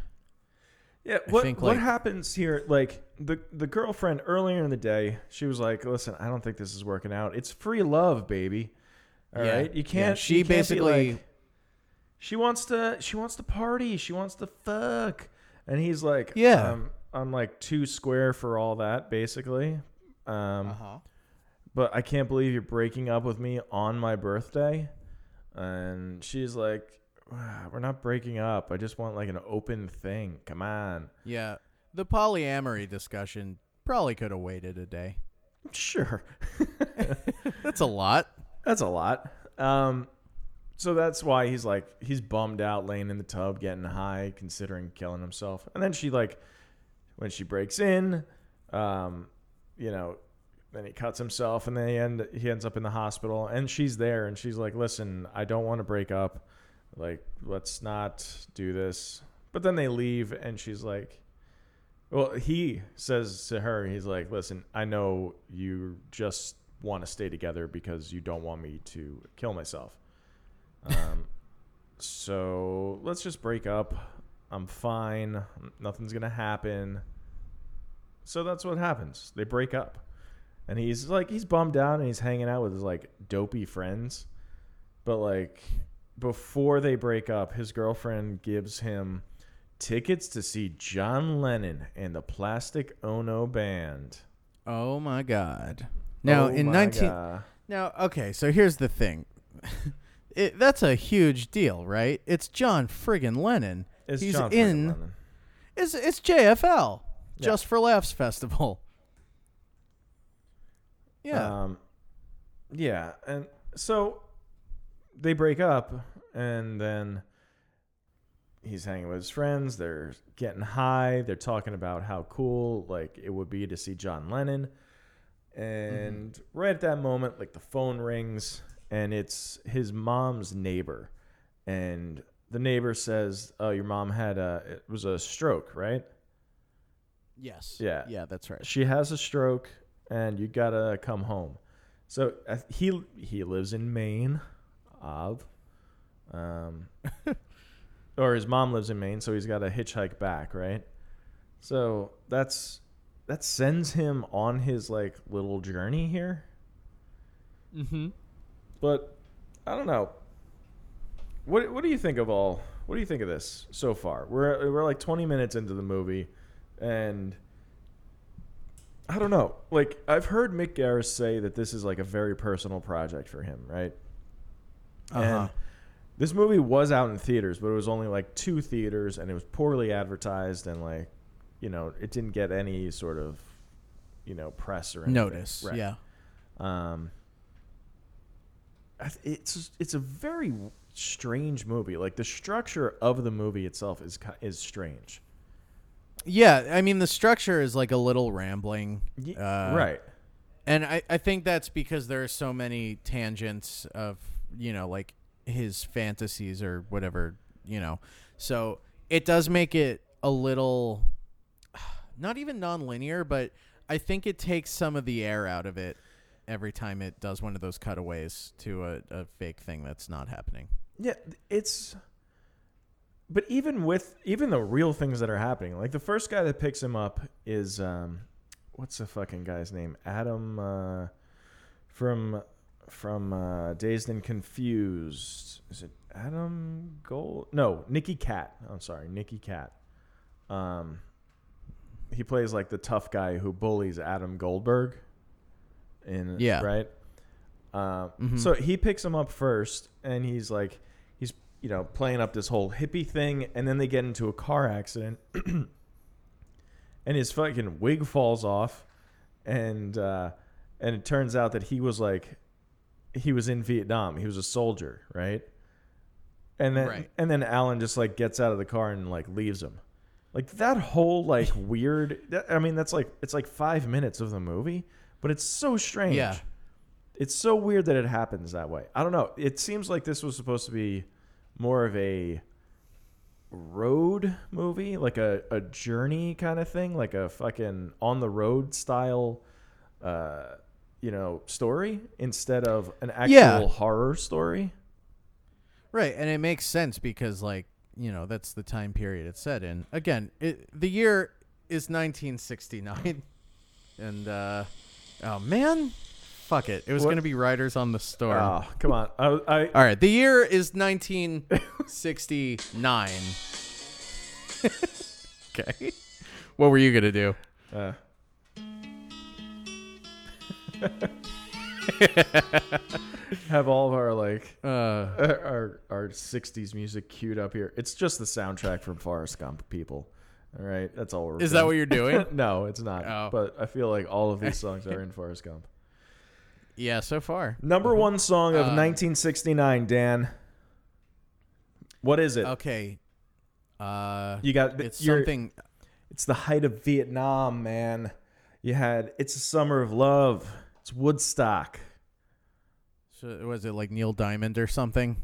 Yeah, what think, what like- happens here? Like the the girlfriend earlier in the day, she was like, "Listen, I don't think this is working out. It's free love, baby. All right, Yeah, you can't." she you can't basically- like- she wants to. She wants to party. She wants to fuck. And he's like, Yeah. um, I'm like too square for all that, basically. Um, uh-huh. but I can't believe you're breaking up with me on my birthday. And she's like, "Ah, we're not breaking up. I just want like an open thing. Come on. yeah, the polyamory discussion probably could have waited a day. Sure. That's a lot. That's a lot. Um, so that's why he's like he's bummed out, laying in the tub, getting high, considering killing himself. And then she like, when she breaks in, um, you know, then he cuts himself, and then he end he ends up in the hospital, and she's there, and she's like, "Listen, I don't want to break up. Like, let's not do this." But then they leave, and she's like. Well, he says to her, he's like, "Listen, I know you just want to stay together because you don't want me to kill myself. Um, so let's just break up. I'm fine. Nothing's gonna happen." So that's what happens. They break up, and he's like, he's bummed out, and he's hanging out with his like dopey friends. But like, before they break up, his girlfriend gives him tickets to see John Lennon and the Plastic Ono Band. Oh my god. Now Oh in my 19 Now, okay, so here's the thing. it, that's a huge deal, right? It's John friggin' Lennon. It's He's John in Lennon. It's it's JFL. Yeah. Just for Laughs Festival. Yeah. Um, yeah, and so they break up, and then he's hanging with his friends. They're getting high. They're talking about how cool like it would be to see John Lennon. And right at that moment, like the phone rings, and it's his mom's neighbor, and the neighbor says, "Oh, your mom had a it was a stroke, right?" yes. yeah. Yeah, that's right. she has a stroke and you gotta come home so uh, he he lives in maine of um or his mom lives in maine so he's got to hitchhike back right so that's that sends him on his like little journey here Mm-hmm. but i don't know what what do you think of all what do you think of this so far we're we're like 20 minutes into the movie and I don't know. Like I've heard Mick Garris say that this is like a very personal project for him, right? Uh-huh. And this movie was out in theaters, but it was only like two theaters, and it was poorly advertised, and like, you know, it didn't get any sort of, you know, press or anything. Notice. Right. Yeah. Um, it's it's a very strange movie. Like the structure of the movie itself is is strange. Yeah, I mean the structure is like a little rambling. Uh, right. And I, I think that's because there are so many tangents of, you know, like his fantasies or whatever, you know. So it does make it a little not even non-linear, but I think it takes some of the air out of it every time it does one of those cutaways to a, a fake thing that's not happening. Yeah, it's. But even with even the real things that are happening, like the first guy that picks him up is um, what's the fucking guy's name? Adam uh, from from uh, Dazed and Confused. Is it Adam Gold? No, Nicky Katt. I'm sorry, Nicky Katt. Um, he plays like the tough guy who bullies Adam Goldberg. In Yeah. right. Uh, Mhm. So he picks him up first, and he's like, he's you know playing up this whole hippie thing, and then they get into a car accident, and his fucking wig falls off, and uh, and it turns out that he was like, he was in Vietnam, he was a soldier, right? And then Right. and then Alan just like gets out of the car and like leaves him, Like that whole like weird. that- I mean, that's like it's like five minutes of the movie, but it's so strange. Yeah. It's so weird that it happens that way. I don't know. It seems like this was supposed to be more of a road movie, like a, a journey kind of thing, like a fucking on the road style, uh, you know, story instead of an actual Yeah. horror story. Right, and it makes sense because like, you know, that's the time period it's set in. Again, it, the year is 1969. and uh oh man, fuck it. It was What? going to be Riders on the Storm. Oh, come on. I, I All right, the year is 1969. okay. What were you going to do? uh, have all of our like Uh our our 60s music queued up here. It's just the soundtrack from Forrest Gump, people. All right, that's all we're Is that what you're doing? no, it's not. Oh. But I feel like all of these songs are in Forrest Gump. yeah, so far. Number one song of Uh, 1969, Dan. What is it? Okay. Uh You got it's something It's the height of Vietnam, man. You had "It's a Summer of Love." It's Woodstock. So was it like Neil Diamond or something?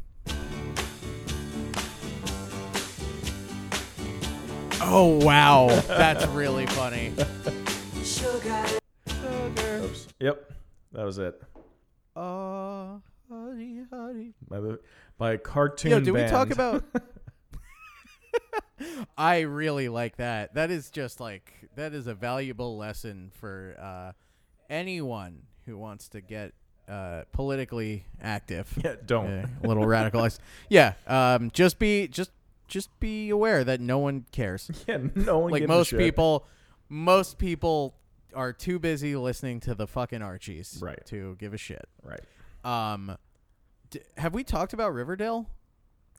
Oh wow, that's really funny. Sugar. Sugar. Oops. Yep, that was it. Uh, honey, honey. By the by, cartoon. Yo, did we talk about? I really like that. That is just like that is a valuable lesson for uh, anyone who wants to get uh, politically active. Yeah, don't. Uh, a little radicalized. Yeah. Um. Just be just just be aware that no one cares. Yeah, no one. like most people, most people are too busy listening to the fucking Archies Right. to give a shit. Right. Um. D- have we talked about Riverdale?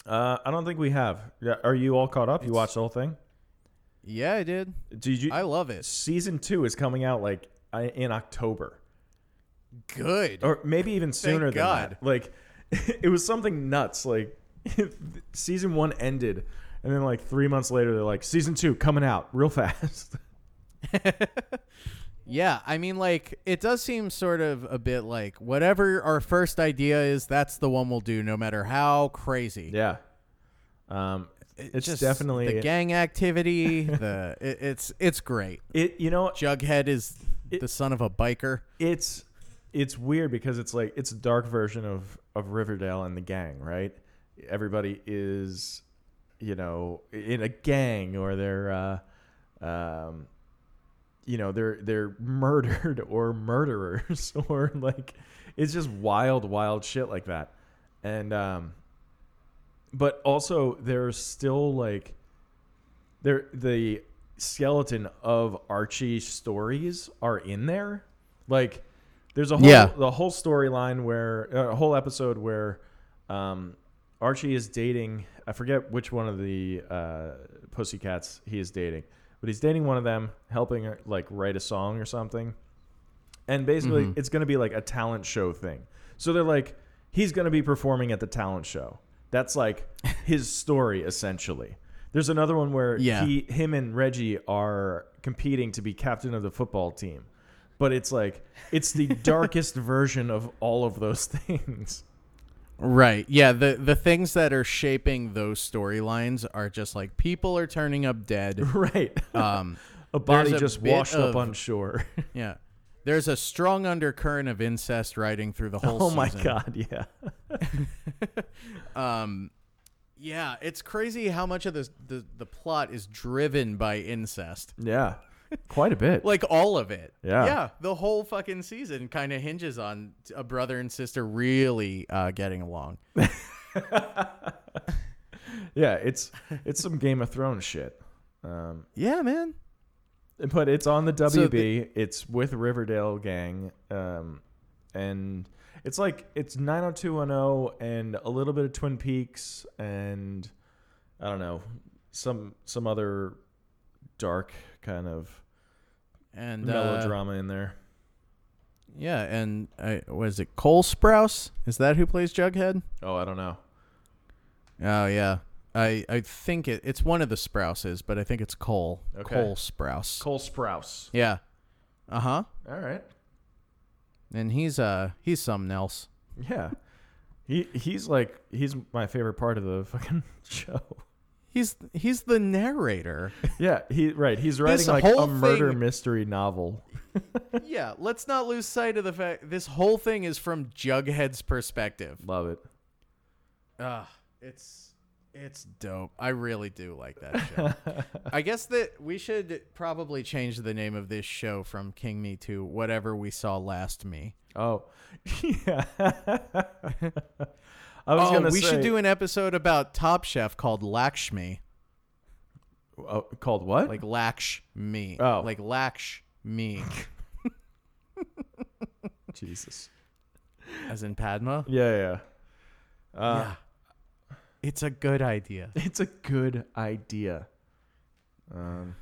Uh, I don't think we have. Yeah, are you all caught up? You watched the whole thing? Yeah, I did. Did you? I love it. season two is coming out like in October, Good. or maybe even sooner than God. that. Like, it was something nuts. Like, season one ended, and then like three months later, they're like, season two coming out real fast. Yeah, I mean, like it does seem sort of a bit like whatever our first idea is, that's the one we'll do, no matter how crazy. yeah. Um, It it's just- definitely the gang activity. the it, it's it's great. it. You know, Jughead is It- the son of a biker. it's it's weird because it's like it's a dark version of of Riverdale and the gang, right? Everybody is, you know, in a gang or they're, uh, um, you know, they're they're murdered or murderers or like it's just wild, wild shit like that, and um, but also there's still like there the skeleton of Archie stories are in there. Like there's a whole Yeah. the whole storyline where uh, a whole episode where um, Archie is dating I forget which one of the uh, pussycats he is dating, but he's dating one of them, helping her like write a song or something. And basically, Mhm. it's going to be like a talent show thing. So they're like, he's going to be performing at the talent show. That's like his story essentially. There's another one where Yeah. he, him, and Reggie are competing to be captain of the football team, but it's like it's the darkest version of all of those things. Right. Yeah. The the things that are shaping those storylines are just like people are turning up dead. right? Um. A body a just washed up on shore. Yeah. There's a strong undercurrent of incest riding through the whole oh my god, yeah. Um, yeah, it's crazy how much of this the the plot is driven by incest. Yeah. Quite a bit. Like all of it. Yeah. Yeah. The whole fucking season kind of hinges on a brother and sister really uh, getting along. yeah, it's it's some Game of Thrones shit. Um, Yeah, man. but it's on the WB. So the- it's with Riverdale gang, um, and it's like it's 90210 and a little bit of Twin Peaks and I don't know some some other dark kind of And uh, melodrama in there. yeah, and uh, was it Cole Sprouse? Is that who plays Jughead? Oh, I don't know. Oh yeah. I I think it, it's one of the Sprouses, but I think it's Cole. Okay. Cole Sprouse. Cole Sprouse. Yeah. Uh huh. All right. And he's uh he's something else. Yeah. He he's like he's my favorite part of the fucking show. He's he's the narrator. Yeah, he right. He's writing like a whole murder mystery novel. yeah. Let's not lose sight of the fact this whole thing is from Jughead's perspective. Love it. Ah, it's it's dope. I really do like that show. I guess that we should probably change the name of this show from King Me to whatever we saw last me. Oh, yeah. I was oh, gonna we say, should do an episode about Top Chef called Lakshmi, uh, called what? like Lakshmi, Oh. like Lakshmi, Jesus. as in Padma. Yeah, yeah. Uh, yeah, it's a good idea. It's a good idea. Um,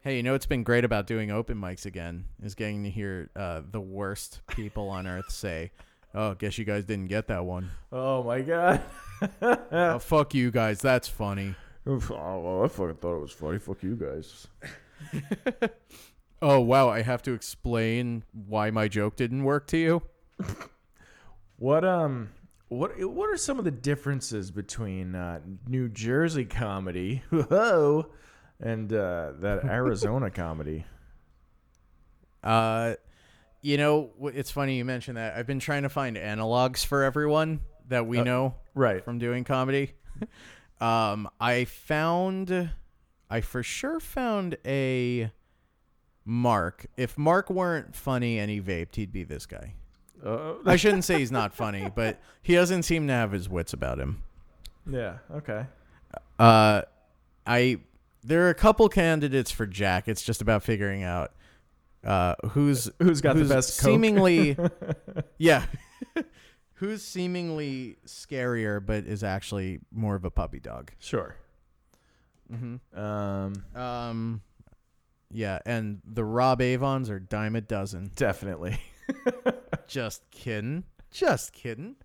Hey, you know what's been great about doing open mics again is getting to hear uh, the worst people on earth say, "Oh, guess you guys didn't get that one." oh my god. oh, fuck you guys, that's funny. oh, well, I fucking thought it was funny. Fuck you guys. Oh wow, I have to explain why my joke didn't work to you. What um what what are some of the differences between uh, New Jersey comedy whoa, and uh, that Arizona comedy? Uh, you know, it's funny you mentioned that. I've been trying to find analogs for everyone that we Uh, know Right. from doing comedy. um, I found, I for sure found a Mark. If Mark weren't funny and he vaped, he'd be this guy. Uh, I shouldn't say he's not funny, but he doesn't seem to have his wits about him. yeah. Okay. Uh, I there are a couple candidates for Jack. It's just about figuring out uh, who's Who's got who's the best coke? seemingly yeah who's seemingly scarier but is actually more of a puppy dog. Sure. Mm-hmm. Um. Um, yeah, and the Rob Avons are dime a dozen. Definitely. Just kidding. Just kidding.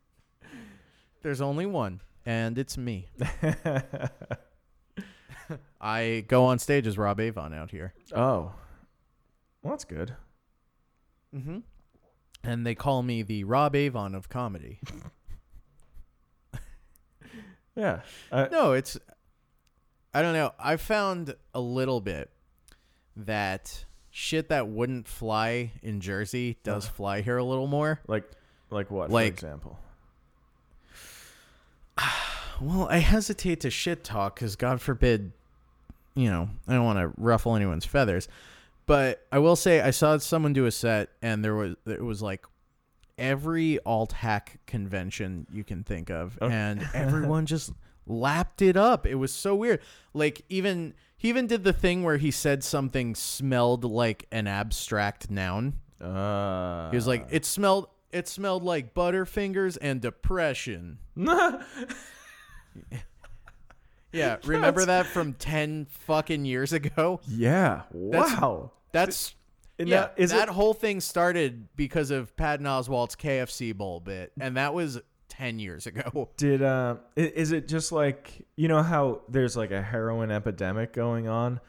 There's only one, and it's me. I go on stage as Rob Avon out here. oh. Well, that's good. Mm-hmm. And they call me the Rob Avon of comedy. Yeah. Uh, no, it's I don't know. I found a little bit that shit that wouldn't fly in Jersey does fly here a little more. like, like what? Like- for example. Well, I hesitate to shit talk because God forbid, you know, I don't want to ruffle anyone's feathers. But I will say I saw someone do a set and there was it was like every alt hack convention you can think of, Okay. and everyone just lapped it up. It was so weird. Like even he even did the thing where he said something smelled like an abstract noun. Uh, He was like, it smelled it smelled like Butterfingers and depression. Yeah, remember that from ten fucking years ago? yeah. That's- Wow. That's And yeah. that- is that it- whole thing started because of Patton Oswalt's KFC bowl bit, and that was ten years ago. Did uh, i- is it just like you know how there's like a heroin epidemic going on,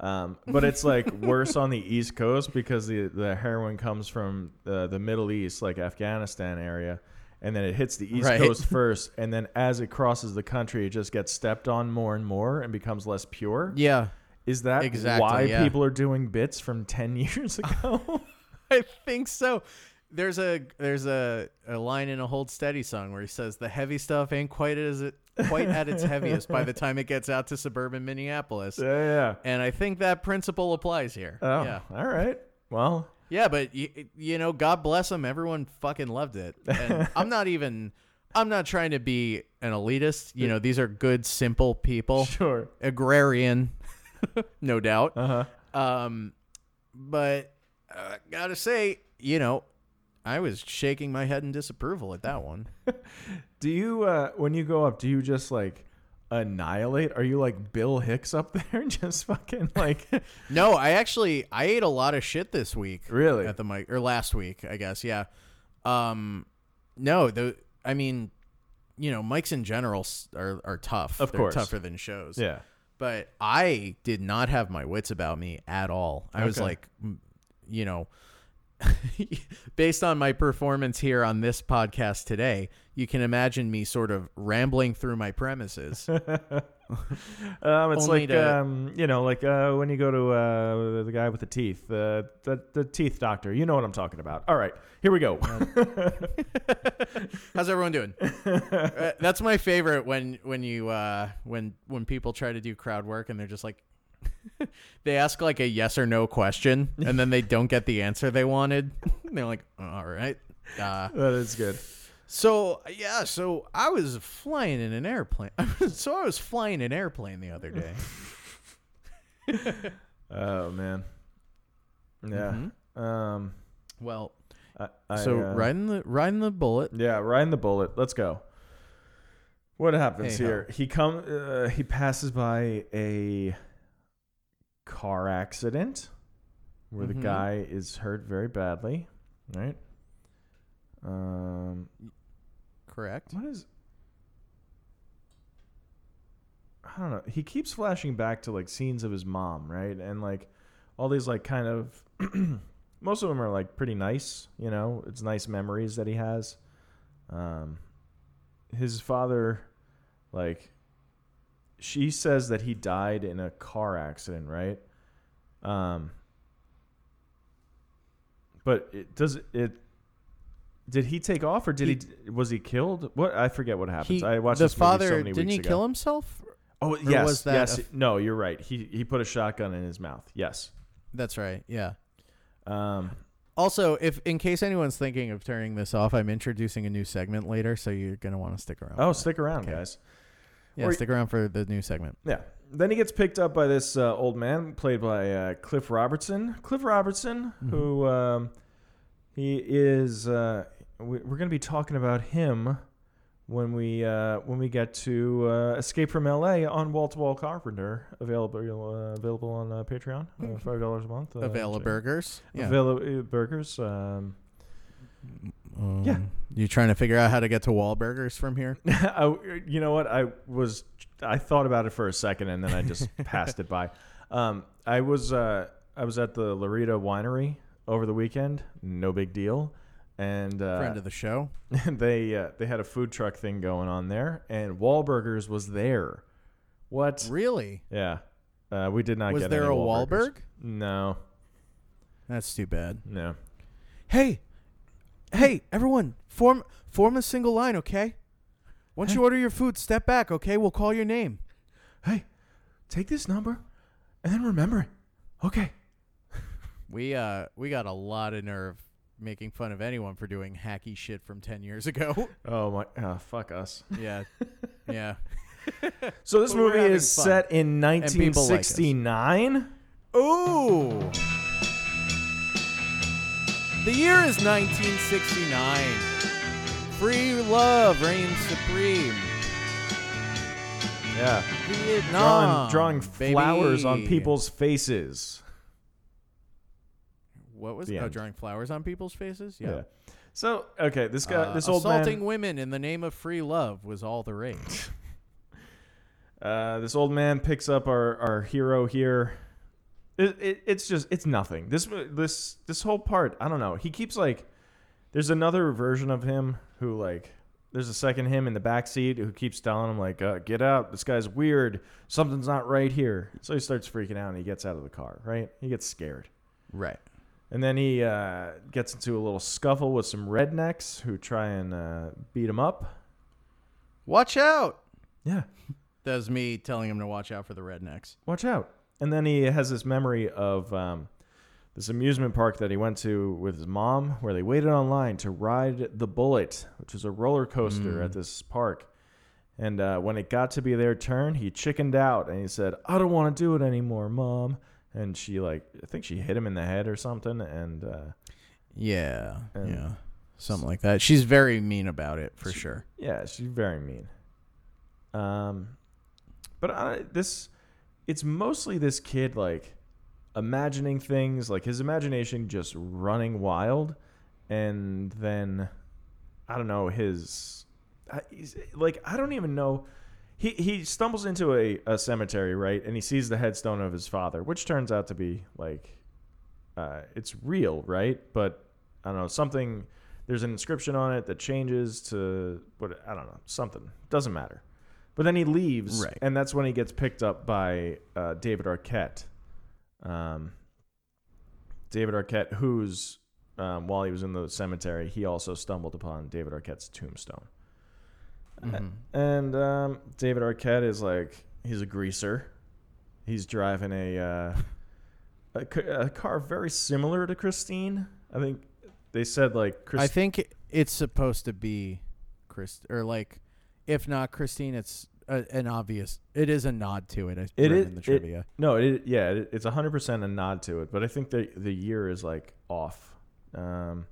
um, but it's like worse on the East Coast because the the heroin comes from the the Middle East, like Afghanistan area, and then it hits the East Right. Coast first, and then as it crosses the country, it just gets stepped on more and more and becomes less pure. Yeah, Is that Exactly, why yeah. people are doing bits from ten years ago? I think so. There's a there's a, a line in a Hold Steady song where he says the heavy stuff ain't quite as it quite at its heaviest by the time it gets out to suburban Minneapolis. yeah, yeah. And I think that principle applies here. Oh, Yeah. all right. Well, Yeah, but you, you know, God bless them. Everyone fucking loved it. And I'm not even. I'm not trying to be an elitist. You know, these are good, simple people, sure. agrarian, no doubt. Uh huh. Um, but uh, gotta say, you know, I was shaking my head in disapproval at that one. Do you uh when you go up, do you just like annihilate? Are you like Bill Hicks up there and just fucking like No, I actually I ate a lot of shit this week. Really? At the mic or last week, I guess. Yeah. Um, no, the I mean, you know, mics in general are are tough. Of They're course. tougher than shows. Yeah. But I did not have my wits about me at all. I was like, you know, based on my performance here on this podcast today, you can imagine me sort of rambling through my premises. Um, it's Only like to- um, you know, like uh, when you go to uh, the guy with the teeth, uh, the the teeth doctor. You know what I'm talking about. All right, here we go. How's everyone doing? Uh, that's my favorite when when you uh, when when people try to do crowd work and they're just like they ask like a yes or no question and then they don't get the answer they wanted. they're like, all right. Uh, that is good. so yeah, so I was flying in an airplane. so I was flying an airplane the other day. Oh man. Yeah. Mhm. Um. Well, I, I, so uh, riding the riding the bullet. Yeah, riding the bullet. Let's go. What happens Hey-ho. here? He come. Uh, he passes by a car accident where Mhm. the guy is hurt very badly. Right. Um. Correct. What is? I don't know. He keeps flashing back to like scenes of his mom, right? And like all these like kind of most of them are like pretty nice, you know. It's nice memories that he has. Um his father like she says that he died in a car accident, right? Um but it does it did he take off or did he, was he killed? What I forget what happens. He, I watched the this movie father. so many didn't he ago. kill himself? Oh yes, was that yes. a- no, you're right. He he put a shotgun in his mouth. Yes. That's right. Yeah. Um. Also, if in case anyone's thinking of turning this off, I'm introducing a new segment later, so you're gonna want to stick around. Oh, stick around, Okay. guys. Yeah, or- stick around for the new segment. Yeah. Then he gets picked up by this uh, old man, played by uh, Cliff Robertson. Cliff Robertson, Mhm. who um, he is. Uh, we, we're going to be talking about him when we uh, when we get to uh, Escape from L.A. on Wall to Wall Carpenter, available uh, available on uh, Patreon, uh, five dollars a month. Uh, Avail burgers. Yeah. Avail- uh, burgers. Um, Um, Yeah. You trying to figure out how to get to Wahlburgers from here? I, you know what? I was I thought about it for a second and then I just passed it by. Um, I was uh, I was at the Larita Winery over the weekend. No big deal. And uh, Friend of the show. they uh, they had a food truck thing going on there, and Wahlburgers was there. What? Really? Yeah. Uh, we did not Was get there a Wahlburgers. Wahlberg? No, That's too bad. no. Hey, hey, everyone, form form a single line, okay? Once you order your food, step back, okay? We'll call your name. Hey, take this number, and then remember it. Okay. We uh we got a lot of nerve making fun of anyone for doing hacky shit from 10 years ago. Oh my! Oh, fuck us. yeah. Yeah. So this But movie is fun. set in people like 1969. Ooh. The year is 1969. Free love reigns supreme. yeah, Vietnam. drawing drawing baby. flowers on people's faces. What was The oh end. drawing flowers on people's faces? Yeah. Yeah. So okay, this guy, Uh, this old assaulting man, assaulting women in the name of free love was all the rage. uh, this old man picks up our our hero here. It, it, it's just it's nothing. This this this whole part, I don't know. He keeps like, there's another version of him who like. There's a second him in the back seat who keeps telling him like, uh, "Get out! This guy's weird. Something's not right here." So he starts freaking out and he gets out of the car. Right? He gets scared. right. And then he uh, gets into a little scuffle with some rednecks who try and uh, beat him up. Watch out. Yeah, That was me telling him to watch out for the rednecks. watch out. And then he has this memory of um, this amusement park that he went to with his mom, where they waited online to ride the Bullet, which is a roller coaster Mm. at this park. And uh, when it got to be their turn, he chickened out and he said, "I don't want to do it anymore, mom." And she like, I think she hit him in the head or something, and uh, Yeah. And- yeah. Something like that. She's very mean about it for sure. Yeah, she's very mean. Um, but I, this, it's mostly this kid like imagining things, like his imagination just running wild, and then I don't know his. Like I don't even know. He he stumbles into a, a cemetery, right, and he sees the headstone of his father, which turns out to be like, uh, it's real, right? But I don't know something. There's an inscription on it that changes to what I don't know something doesn't matter. But then he leaves, Right. and that's when he gets picked up by uh, David Arquette. Um, David Arquette, who's um, while he was in the cemetery, he also stumbled upon David Arquette's tombstone. Mhm. And um, David Arquette is like he's a greaser. He's driving a uh, a, ca- a car very similar to Christine. I think they said like Christine. I think it's supposed to be Chris, or like, if not Christine, it's a, an obvious. It is a nod to it. It is- in the it- trivia. No, it, yeah, it, it's hundred percent a nod to it, but I think the the year is like off. Um,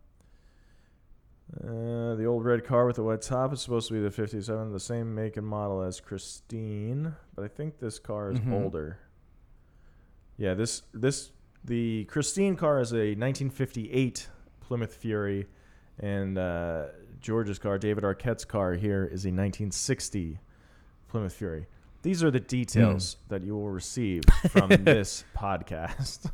uh, the old red car with the white top is supposed to be the '57, the same make and model as Christine, but I think this car is Mhm. older. Yeah, this this the Christine car is a 1958 Plymouth Fury, and uh, George's car, David Arquette's car here is a 1960 Plymouth Fury. These are the details that you will receive from this podcast.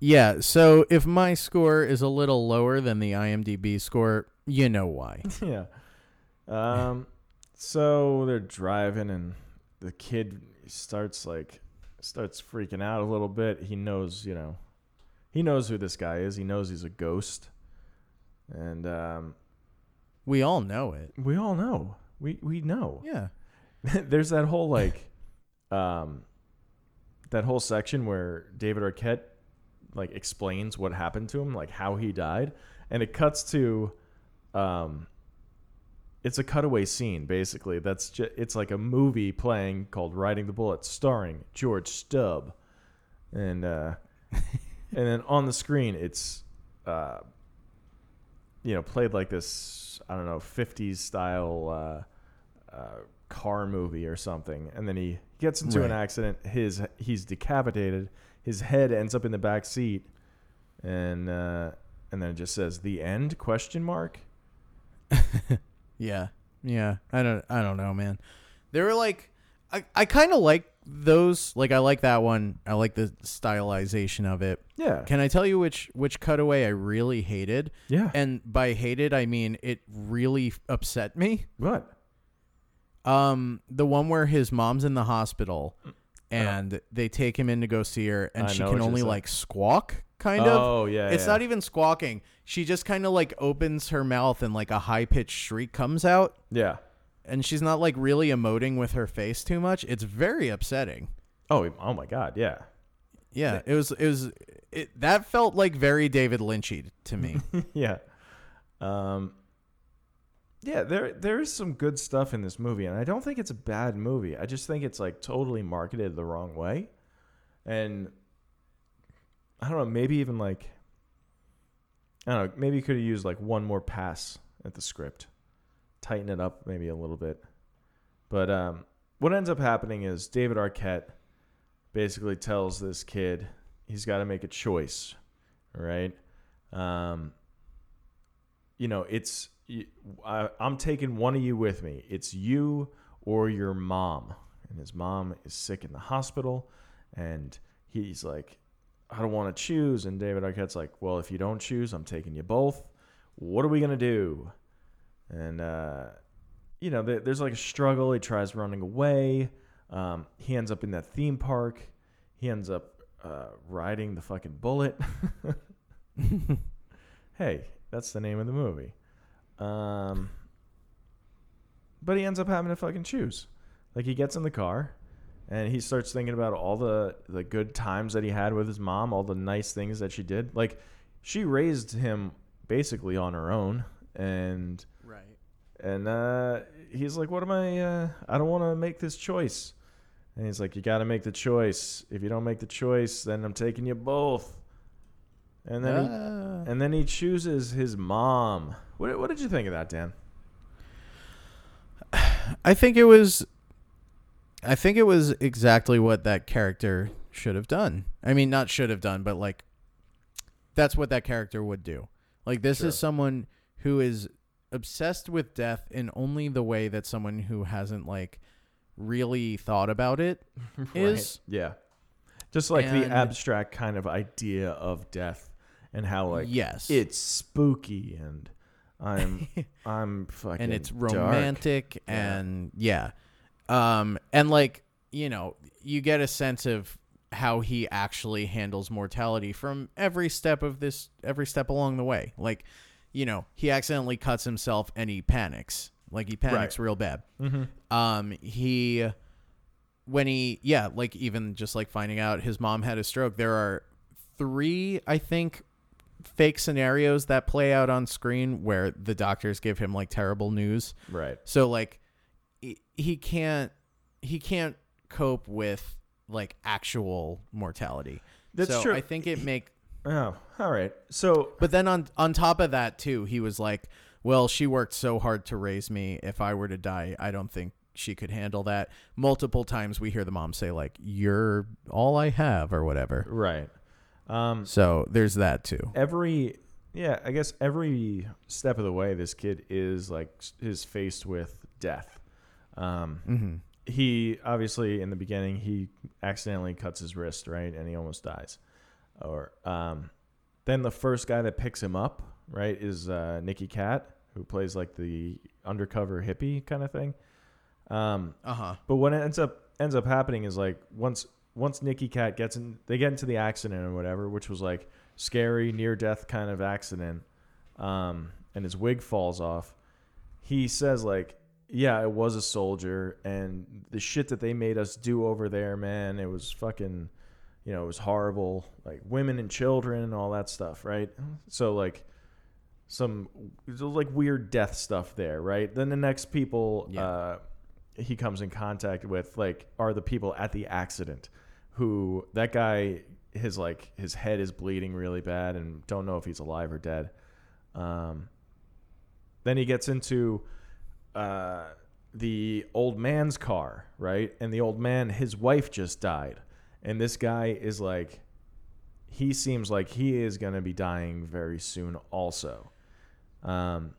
Yeah. So if my score is a little lower than the IMDb score, you know why. yeah. Um. So they're driving, and the kid starts like starts freaking out a little bit. He knows, you know, he knows who this guy is. He knows he's a ghost, and um, We all know it. we all know. We we know. Yeah. There's that whole like, um, that whole section where David Arquette like explains what happened to him, like how he died, and it cuts to, um, it's a cutaway scene basically. That's just it's like a movie playing called Riding the Bullet, starring George Staub, and uh, and then on the screen it's, uh, you know, played like this I don't know 50s style. Uh, uh, car movie or something, and then he gets into an accident. His he's decapitated. His head ends up in the back seat, and uh, and then it just says the end question mark. Yeah. Yeah. I don't I don't know, man. They were like I, I kind of like those. Like I like that one. I like the stylization of it. Yeah, Can I tell you which which cutaway I really hated? yeah. And by hated I mean it really upset me. what? Um the one where his mom's in the hospital and they take him in to go see her and I she can only like squawk kind of. oh yeah, It's yeah. not even squawking. She just kind of like opens her mouth and like a high pitched shriek comes out. yeah. And she's not like really emoting with her face too much. It's very upsetting. Oh oh my god, yeah. Yeah, it was. It was. It that felt like very David Lynchy to me. yeah. Um Yeah, there there is some good stuff in this movie and I don't think it's a bad movie. I just think it's like totally marketed the wrong way. And I don't know, maybe even like I don't know, maybe you could have used like one more pass at the script. Tighten it up maybe a little bit. But um what ends up happening is David Arquette basically tells this kid he's got to make a choice, right? Um, you know, it's I'm taking one of you with me. It's you or your mom, and his mom is sick in the hospital, and he's like, I don't want to choose. And David Arquette's like, Well, if you don't choose, I'm taking you both. What are we gonna do? And uh, you know, there, there's like a struggle. He tries running away. Um, he ends up in that theme park. He ends up uh, riding the fucking bullet. hey, that's the name of the movie. Um, but he ends up having to fucking choose. Like he gets in the car and he starts thinking about all the the good times that he had with his mom, all the nice things that she did. Like she raised him basically on her own and. And uh, he's like, "What am I? Uh, I don't want to make this choice." And he's like, "You got to make the choice. If you don't make the choice, then I'm taking you both." And then he, Ah. and then he chooses his mom. What, what did you think of that, Dan? I think it was. I think it was exactly what that character should have done. I mean, not should have done, but like, that's what that character would do. Like, this Sure. is someone who is obsessed with death in only the way that someone who hasn't like really thought about it is. Yeah. Just like the And- abstract kind of idea of death and how like yes. it's spooky and I'm I'm fucking and it's dark. romantic Yeah. and yeah. Um and like, you know, you get a sense of how he actually handles mortality from every step of this every step along the way. Like, you know, he accidentally cuts himself and he panics. Like he panics real bad. Mhm. Um he when he yeah, like even just like finding out his mom had a stroke, there are three, I think, fake scenarios that play out on screen where the doctors give him like terrible news. Right. So like he- he can't he can't cope with like actual mortality. That's so true. I think it make Oh, all right. So but then on on top of that too, he was like, "Well, she worked so hard to raise me. If I were to die, I don't think she could handle that." Multiple times we hear the mom say like, "You're all I have" or whatever. right. Um So there's that too. every yeah, I guess every step of the way this kid is like is faced with death. Um Mhm. he obviously in the beginning he accidentally cuts his wrist right and he almost dies or um then the first guy that picks him up right is uh nicky katt who plays like the undercover hippie kind of thing um Uh-huh. but what ends up ends up happening is like once once Nicky Katt gets in, they get into the accident or whatever, which was like scary near death kind of accident, um, and his wig falls off. He says like, "Yeah, I was a soldier, and the shit that they made us do over there, man, it was fucking, you know, it was horrible. Like women and children and all that stuff, right? So like." Some like weird death stuff there, right? Then the next people Yeah. uh, he comes in contact with like are the people at the accident who that guy his like his head is bleeding really bad and don't know if he's alive or dead um then he gets into uh the old man's car right and the old man his wife just died and this guy is like he seems like he is going to be dying very soon also um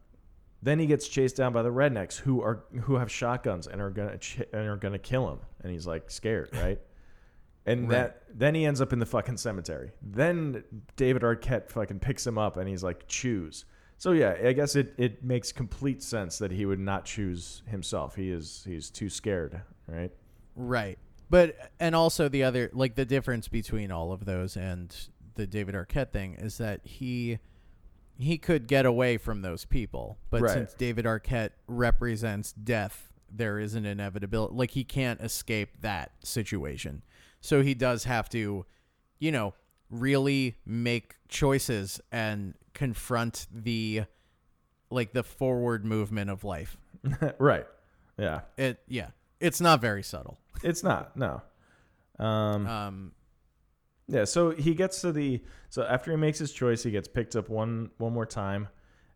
then he gets chased down by the rednecks who are who have shotguns and are gonna ch- and are gonna kill him, and he's like scared, right? And Right. that then he ends up in the fucking cemetery. Then David Arquette fucking picks him up, and he's like, choose. So yeah, I guess it, it makes complete sense that he would not choose himself. He is he's too scared, right? Right. But and also the other like the difference between all of those and the David Arquette thing is that he he could get away from those people, but Right. since David Arquette represents death, there is an inevitability. Like he can't escape that situation, so he does have to, you know, really make choices and confront the like the forward movement of life. right. Yeah. It yeah, it's not very subtle. It's not no. Um, Um, Yeah, so he gets to the so after he makes his choice, he gets picked up one one more time,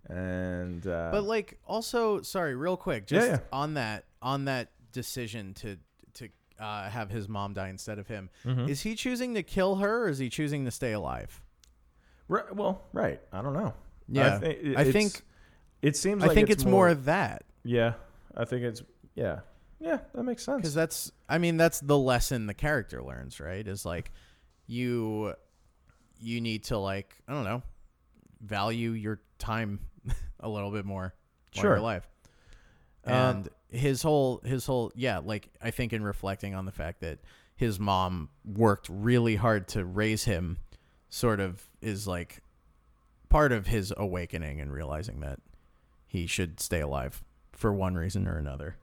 and uh, But like also, sorry, real quick, Yeah, just yeah. on that on that decision to to uh, have his mom die instead of him, Mhm. is he choosing to kill her or is he choosing to stay alive? Right, well, right, I don't know. Yeah, thi- I think it seems. I like think it's, more, of that Yeah, I think it's yeah, yeah. That makes sense. because that's I mean that's the lesson the character learns, right? Is like you you need to like I don't know value your time a little bit more Sure. you're alive. Um, and his whole his whole yeah like i think in reflecting on the fact that his mom worked really hard to raise him sort of is like part of his awakening and realizing that he should stay alive for one reason or another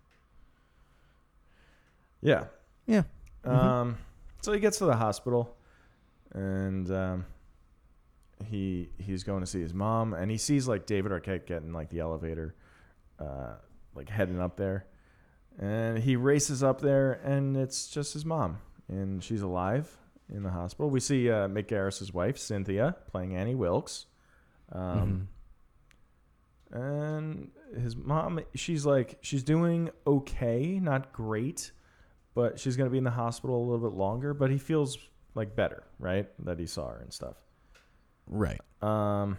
yeah. yeah Mhm. Um, so he gets to the hospital, and um, he he's going to see his mom, and he sees like David Arquette getting like the elevator, uh, like heading up there, and he races up there, and it's just his mom, and she's alive in the hospital. We see uh, Mick Garris's wife Cynthia playing Annie Wilkes. Um, and his mom she's like she's doing okay not great but she's going to be in the hospital a little bit longer but he feels like better right that he saw her and stuff right um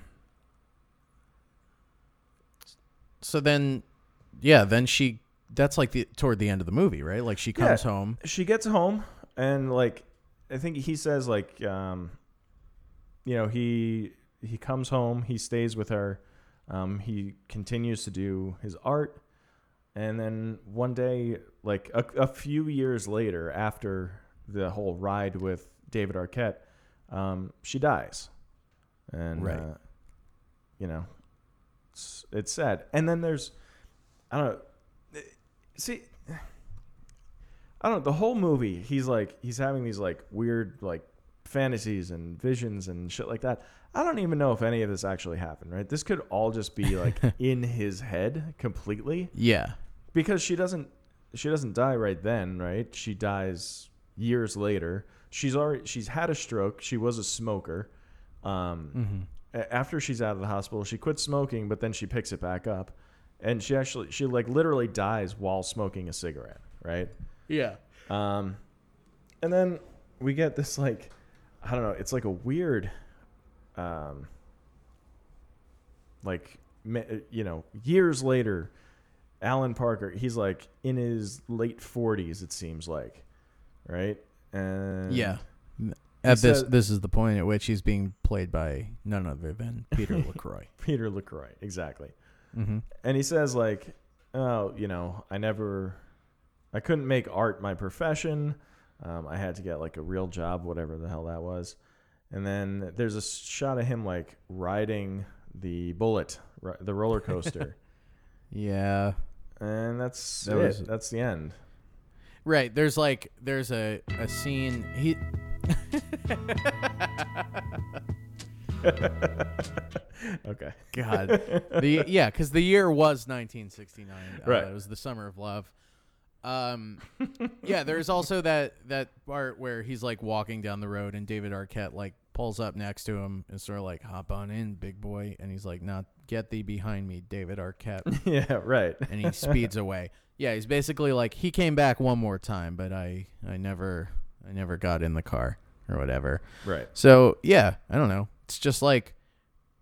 so then, yeah, then she. That's like the toward the end of the movie, right? Like she Yeah. comes home. she gets home and like I think he says like um you know he he comes home he stays with her um he continues to do his art and then one day like a, a few years later after the whole ride with David Arquette um she dies and Right. uh, you know it's, it's sad and then there's I don't know see I don't know. The whole movie, he's like, he's having these like weird like fantasies and visions and shit like that. I don't even know if any of this actually happened, right? This could all just be like in his head completely Yeah. because she doesn't, she doesn't die right then, right? She dies years later. She's already, she's had a stroke. She was a smoker. Um, Mm-hmm. after she's out of the hospital, she quits smoking, but then she picks it back up, and she actually, she like literally dies while smoking a cigarette, right? Yeah. Um, and then we get this like, I don't know, it's like a weird, um, like you know, years later, Alan Parker, he's like in his late forties, it seems like, right? And Yeah. At this, said- this is the point at which he's being played by none other than Peter Lacroix. Peter Lacroix, exactly. Mm-hmm. and he says like oh you know i never i couldn't make art my profession um, i had to get like a real job whatever the hell that was and then there's a shot of him like riding the bullet ri- the roller coaster Yeah. and that's That it was- that's the end Right. There's like there's a a scene he. okay God. The yeah, because the year was 1969. Right. Uh, it was the summer of love. Um, yeah. There's also that that part where he's like walking down the road and David Arquette like pulls up next to him and sort of like hop on in, big boy, and he's like, "Not get thee behind me, David Arquette," yeah right and he speeds away. Yeah, he's basically like he came back one more time, but I I never I never got in the car or whatever. right So yeah, I don't know. It's just like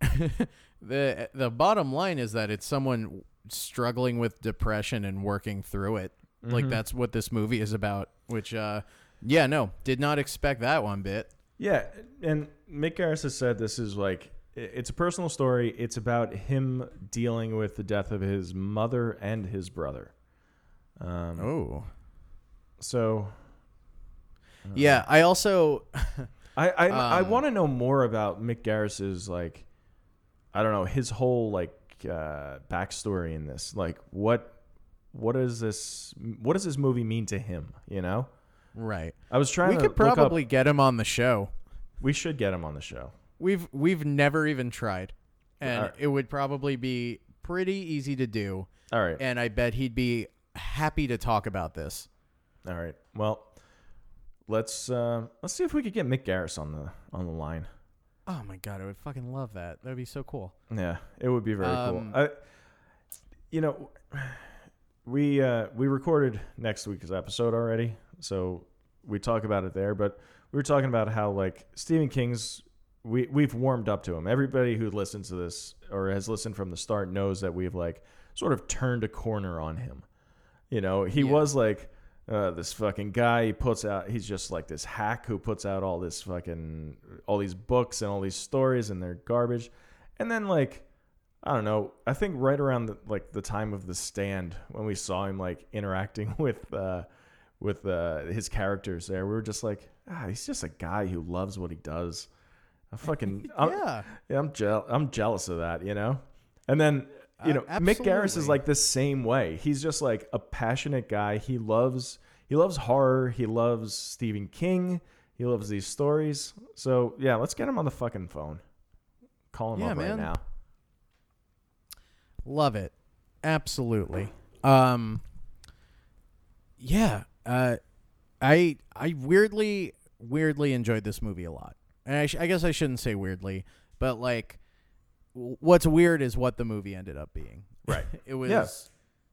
the the bottom line is that it's someone struggling with depression and working through it. Like Mhm. that's what this movie is about. Which, uh, yeah, no, did not expect that one bit. Yeah, and Mick Garris has said this is like it's a personal story. It's about him dealing with the death of his mother and his brother. Um, Oh, so yeah. I also I I, I Um, want to know more about Mick Garris's like I don't know his whole like uh, backstory in this. Like what what is this? What does this movie mean to him? You know, right. I was trying We to could probably get him on the show. we should get him on the show. We've we've never even tried, and Alright. it would probably be pretty easy to do. All right. And I bet he'd be happy to talk about this. All right. Well, let's uh, let's see if we could get Mick Garris on the on the line. Oh my god, I would fucking love that. That'd be so cool. Yeah, it would be very Um, cool. I, you know, we uh, we recorded next week's episode already, so we talk about it there. But we were talking about how like Stephen King's we we've warmed up to him. Everybody who listens to this or has listened from the start knows that we've like sort of turned a corner on him. You know, he Yeah. was like uh, this fucking guy. He puts out. He's just like this hack who puts out all this fucking all these books and all these stories, and they're garbage. And then like I don't know. I think right around the, like the time of the stand when we saw him like interacting with uh, with uh, his characters there, we were just like, ah, he's just a guy who loves what he does. I fucking I'm, yeah. yeah, I'm jeal- I'm jealous of that, you know. And then you Uh, know, Mick Garris is like the same way. He's just like a passionate guy. He loves he loves horror. He loves Stephen King. He loves these stories. So yeah, let's get him on the fucking phone. Call him Yeah, up right now. Love it. Absolutely. Um Yeah, uh I I weirdly weirdly enjoyed this movie a lot. And I, sh- I guess I shouldn't say weirdly, but like w- what's weird is what the movie ended up being. Right. it was Yeah.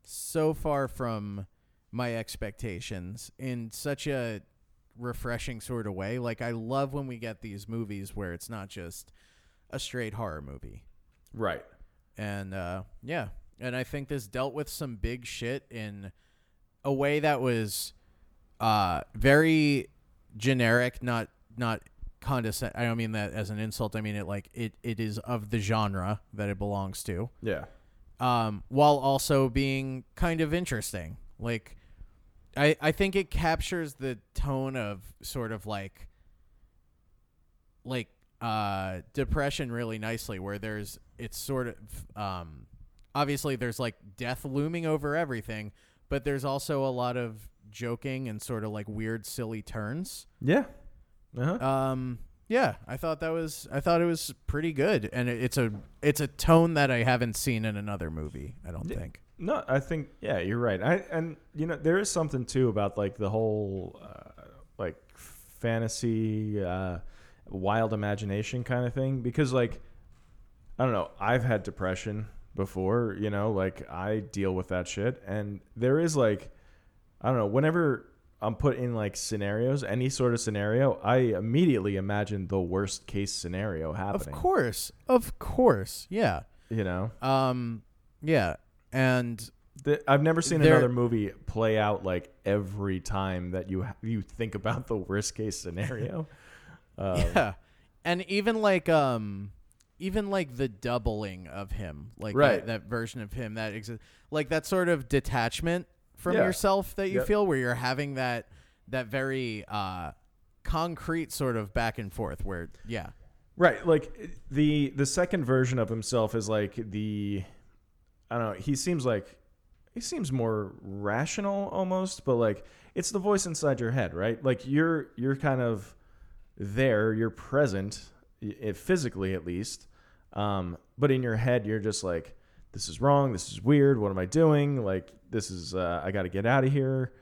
so far from my expectations in such a refreshing sort of way. Like I love when we get these movies where it's not just a straight horror movie Right. and uh, yeah, and I think this dealt with some big shit in a way that was uh, very generic, not not condescend. I don't mean that as an insult. I mean it like it it is of the genre that it belongs to, Yeah. um, while also being kind of interesting. Like, I I think it captures the tone of sort of like like uh depression really nicely where there's it's sort of um obviously there's like death looming over everything but there's also a lot of joking and sort of like weird silly turns Yeah. Uh-huh. um yeah i thought that was i thought it was pretty good and it, it's a it's a tone that i haven't seen in another movie i don't Yeah. think No, I think yeah, you're right. I and you know there is something too about like the whole uh, like fantasy, uh, wild imagination kind of thing because like I don't know, I've had depression before, you know, like I deal with that shit and there is like I don't know, whenever I'm put in like scenarios, any sort of scenario, I immediately imagine the worst case scenario happening. of course of course yeah You know? um yeah and The, I've never seen There- another movie play out like every time that you you think about the worst case scenario. Um, yeah and even like um even like the doubling of him like Right. that, that version of him that exists like that sort of detachment from Yeah. yourself that you Yep. feel where you're having that that very uh concrete sort of back and forth where yeah Right, like the the second version of himself is like the I don't know, he seems like he seems more rational almost, but like it's the voice inside your head, right? Like you're you're kind of there, you're present i- physically at least. Um, but in your head you're just like this is wrong, this is weird, what am I doing? Like this is uh, I got to get out of here.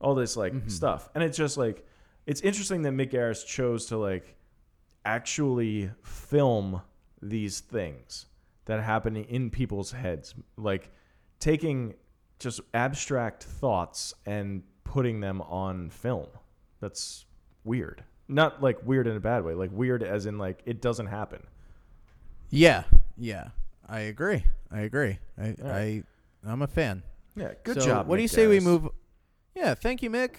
All this like stuff. And it's just like it's interesting that Mick Garris chose to like actually film these things that happen in people's heads like taking just abstract thoughts and putting them on film. That's weird. Not like weird in a bad way like weird as in like it doesn't happen. Yeah yeah. I agree. I agree. I All i i'm a fan yeah good So job what do you Mick say we Garris. move yeah thank you mick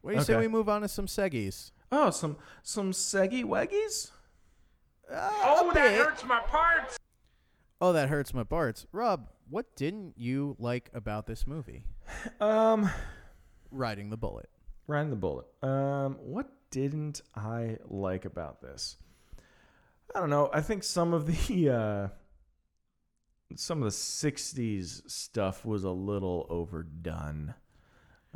what do you say Okay. we move on to some seggies oh some some seggy waggies oh that hurts my parts oh that hurts my parts rob what didn't you like about this movie um riding the bullet Riding the bullet. Um, what didn't I like about this? I don't know. I think some of the uh, some of the '60s stuff was a little overdone.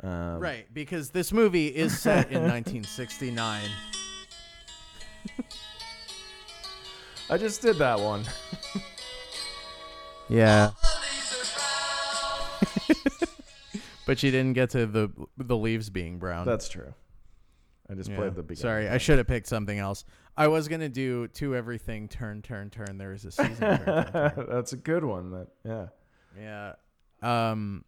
Um, right because this movie is set in 1969 I just did that one. yeah but you didn't get to the the leaves being brown That's true. I just Yeah. played the beginning. Sorry, I should have picked something else. I was gonna do to everything turn turn turn. There is a season. turn, turn, turn. That's a good one. That yeah. Yeah. Um.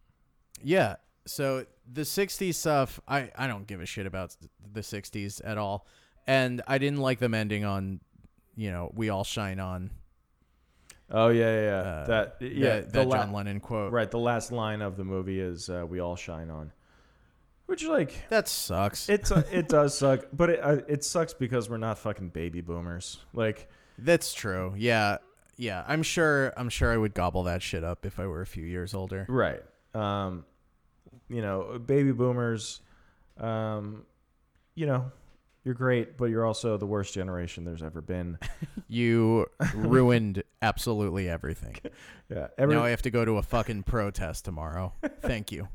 Yeah. So the '60s stuff, I I don't give a shit about the '60s at all, and I didn't like them ending on, you know, "We all shine on." Oh yeah, yeah. yeah. Uh, that yeah. that, the that la- John Lennon quote. Right. The last line of the movie is uh, "We all shine on," which like That sucks. It's uh, it does suck, but it uh, it sucks because we're not fucking baby boomers. Like, That's true. Yeah. Yeah. I'm sure. I'm sure I would gobble that shit up if I were a few years older. right? Um, you know, baby boomers. Um, you know, you're great, but you're also the worst generation there's ever been. You ruined absolutely everything. Yeah, every, now I have to go to a fucking protest tomorrow. Thank you.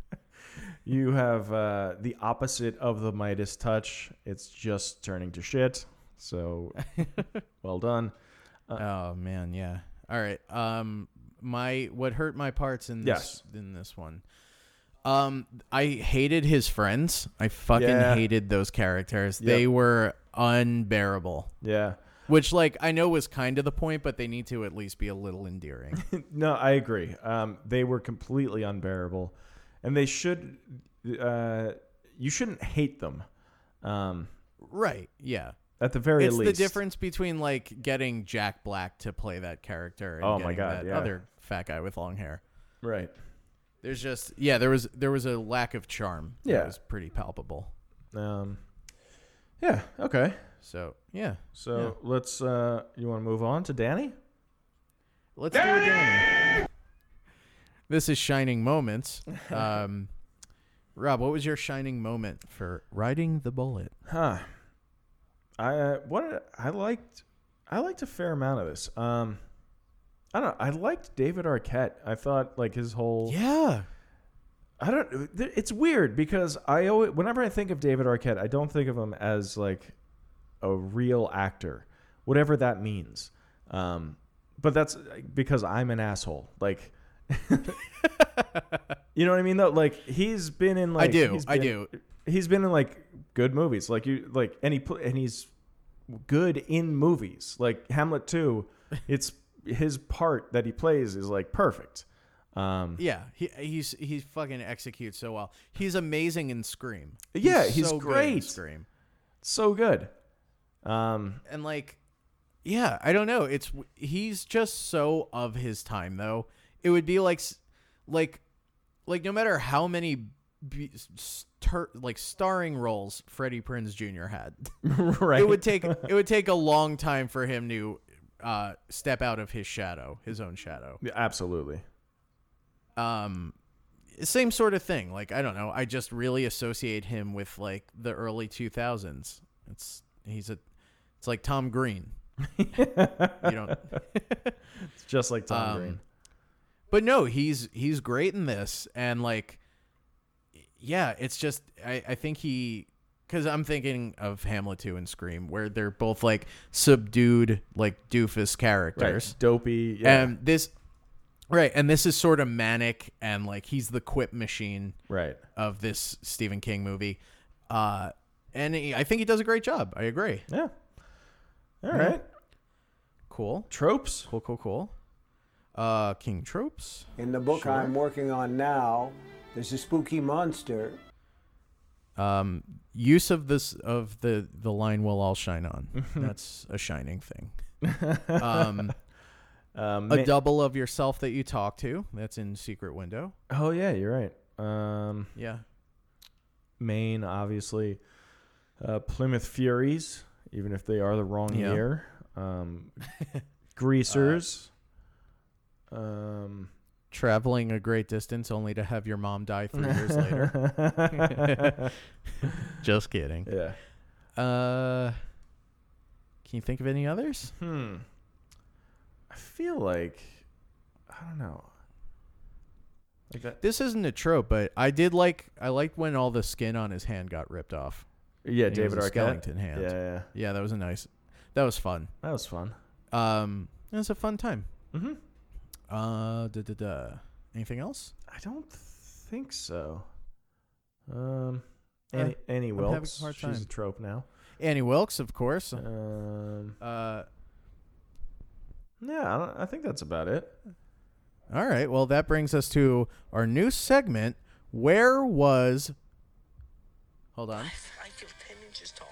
You have uh, the opposite of the Midas touch. It's just turning to shit. So, well done. Uh, oh man, yeah. All right. Um, my what hurt my parts in this Yes. in this one. Um, I hated his friends. I fucking Yeah. hated those characters. Yep. They were unbearable. Yeah. Which, like, I know was kind of the point, but they need to at least be a little endearing. no, I agree. Um, they were completely unbearable, and they should. Uh, you shouldn't hate them. Um, right? Yeah. at the very it's least, the difference between like getting Jack Black to play that character and Oh my God, that yeah. other fat guy with long hair. Right. There's just yeah, there was there was a lack of charm. Yeah. was pretty palpable. Um. Yeah. Okay. So yeah, So let's. Uh, you want to move on to Danny? let's do it, Danny. This is shining moments. Um, Rob, what was your shining moment for riding the bullet? Huh. I uh, what I liked. I liked a fair amount of this. Um. I don't. know. I liked David Arquette. I thought like his whole. Yeah, I don't. It's weird because I always, whenever I think of David Arquette, I don't think of him as like a real actor, whatever that means. Um, but that's because I'm an asshole. Like, you know what I mean? Though, like he's been in like I do, he's I been- do. He's been in like good movies, like you like, and he pl- and he's good in movies like Hamlet two. It's his part that he plays is like perfect. Um, Yeah, he he's he fucking executes so well. He's amazing in Scream. Yeah, he's so good in great. Scream. so good. Um, and like yeah i don't know it's he's just so of his time though it would be like like like no matter how many b- star, like starring roles freddie prinze jr had right. it would take it would take a long time for him to uh step out of his shadow his own shadow Yeah, absolutely. um same sort of thing like i don't know i just really associate him with like the early 2000s it's he's a it's like tom green you don't It's just like Tom Um, Green. But no he's he's great in this and like yeah it's just i i think he because i'm thinking of hamlet 2 and scream where they're both like subdued like doofus characters Right. Dopey. Yeah. and this right and this is sort of manic and like he's the quip machine right. of this stephen king movie uh and he, i think he does a great job i agree Yeah. All right. cool Tropes. cool cool cool uh king tropes In the book I'm working on now, there's a spooky monster. um use of this of the the line will all shine on that's a shining thing um Um, a ma- double of yourself that you talk to that's in secret window oh yeah, you're right. Um, yeah Maine, obviously. Uh, Plymouth Furies, even if they are the wrong Yeah. year. Um, Greasers. Um, traveling a great distance only to have your mom die three years later just kidding yeah. uh can you think of any others Hmm. I feel like I don't know. Like that. this isn't a trope but i did like i liked when all the skin on his hand got ripped off Yeah, He David Arquette. skeleton hand. Yeah, yeah, yeah that was a nice that was fun that was fun. um it was a fun time Mm-hmm. Uh da, da, da. anything else I don't think so. Um, Uh, Annie, Annie I'm having a Wilkes. hard She's a time. trope now. annie wilkes of course Um, uh yeah, I, don't, I think that's about it. All right. Well, that brings us to our new segment. Where was? Hold on. I feel 10 inches tall.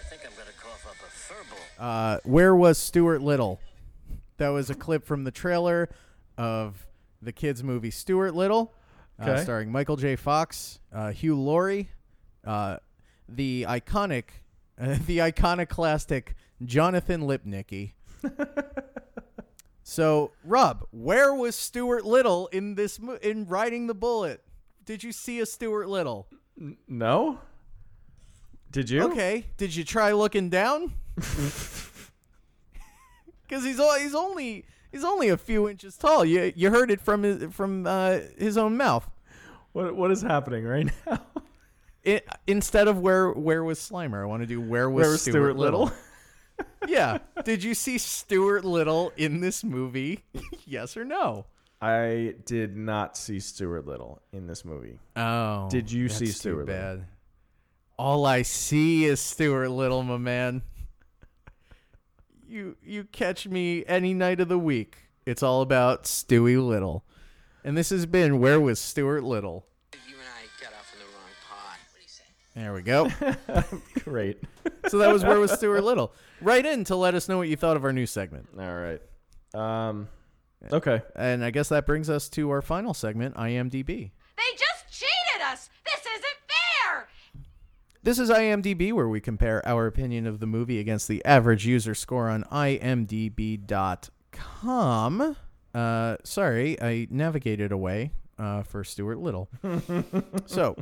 I think I'm going to cough up a fur ball. Uh, where was Stuart Little? That was a clip from the trailer of the kids' movie Stuart Little, uh, Okay. starring Michael J. Fox, uh, Hugh Laurie, uh, the iconic, uh, the iconoclastic Jonathan Lipnicki. so, Rob, where was Stuart Little in this mo- in Riding the Bullet? Did you see a Stuart Little? No. Did you? Okay. Did you try looking down? Because he's o- he's only he's only a few inches tall. You you heard it from his from uh, his own mouth. What What is happening right now? It, instead of where where was Slimer, I want to do where was, Where was Stuart Little? yeah. Did you see Stuart Little in this movie? yes or no? I did not see Stuart Little in this movie. Oh. Did you see Stuart Little? All I see is Stuart Little, my man. You you catch me any night of the week. It's all about Stewie Little. And this has been Where Was Stuart Little? You and I got off in the wrong pod. What do you say? There we go. Great. so that was Where Was Stuart Little. Write in to let us know what you thought of our new segment. All right. Um, Okay. And I guess that brings us to our final segment, IMDb. They just cheated us! This isn't fair! This is IMDb, where we compare our opinion of the movie against the average user score on imdb.com. Uh, sorry, I navigated away uh, for Stuart Little. so,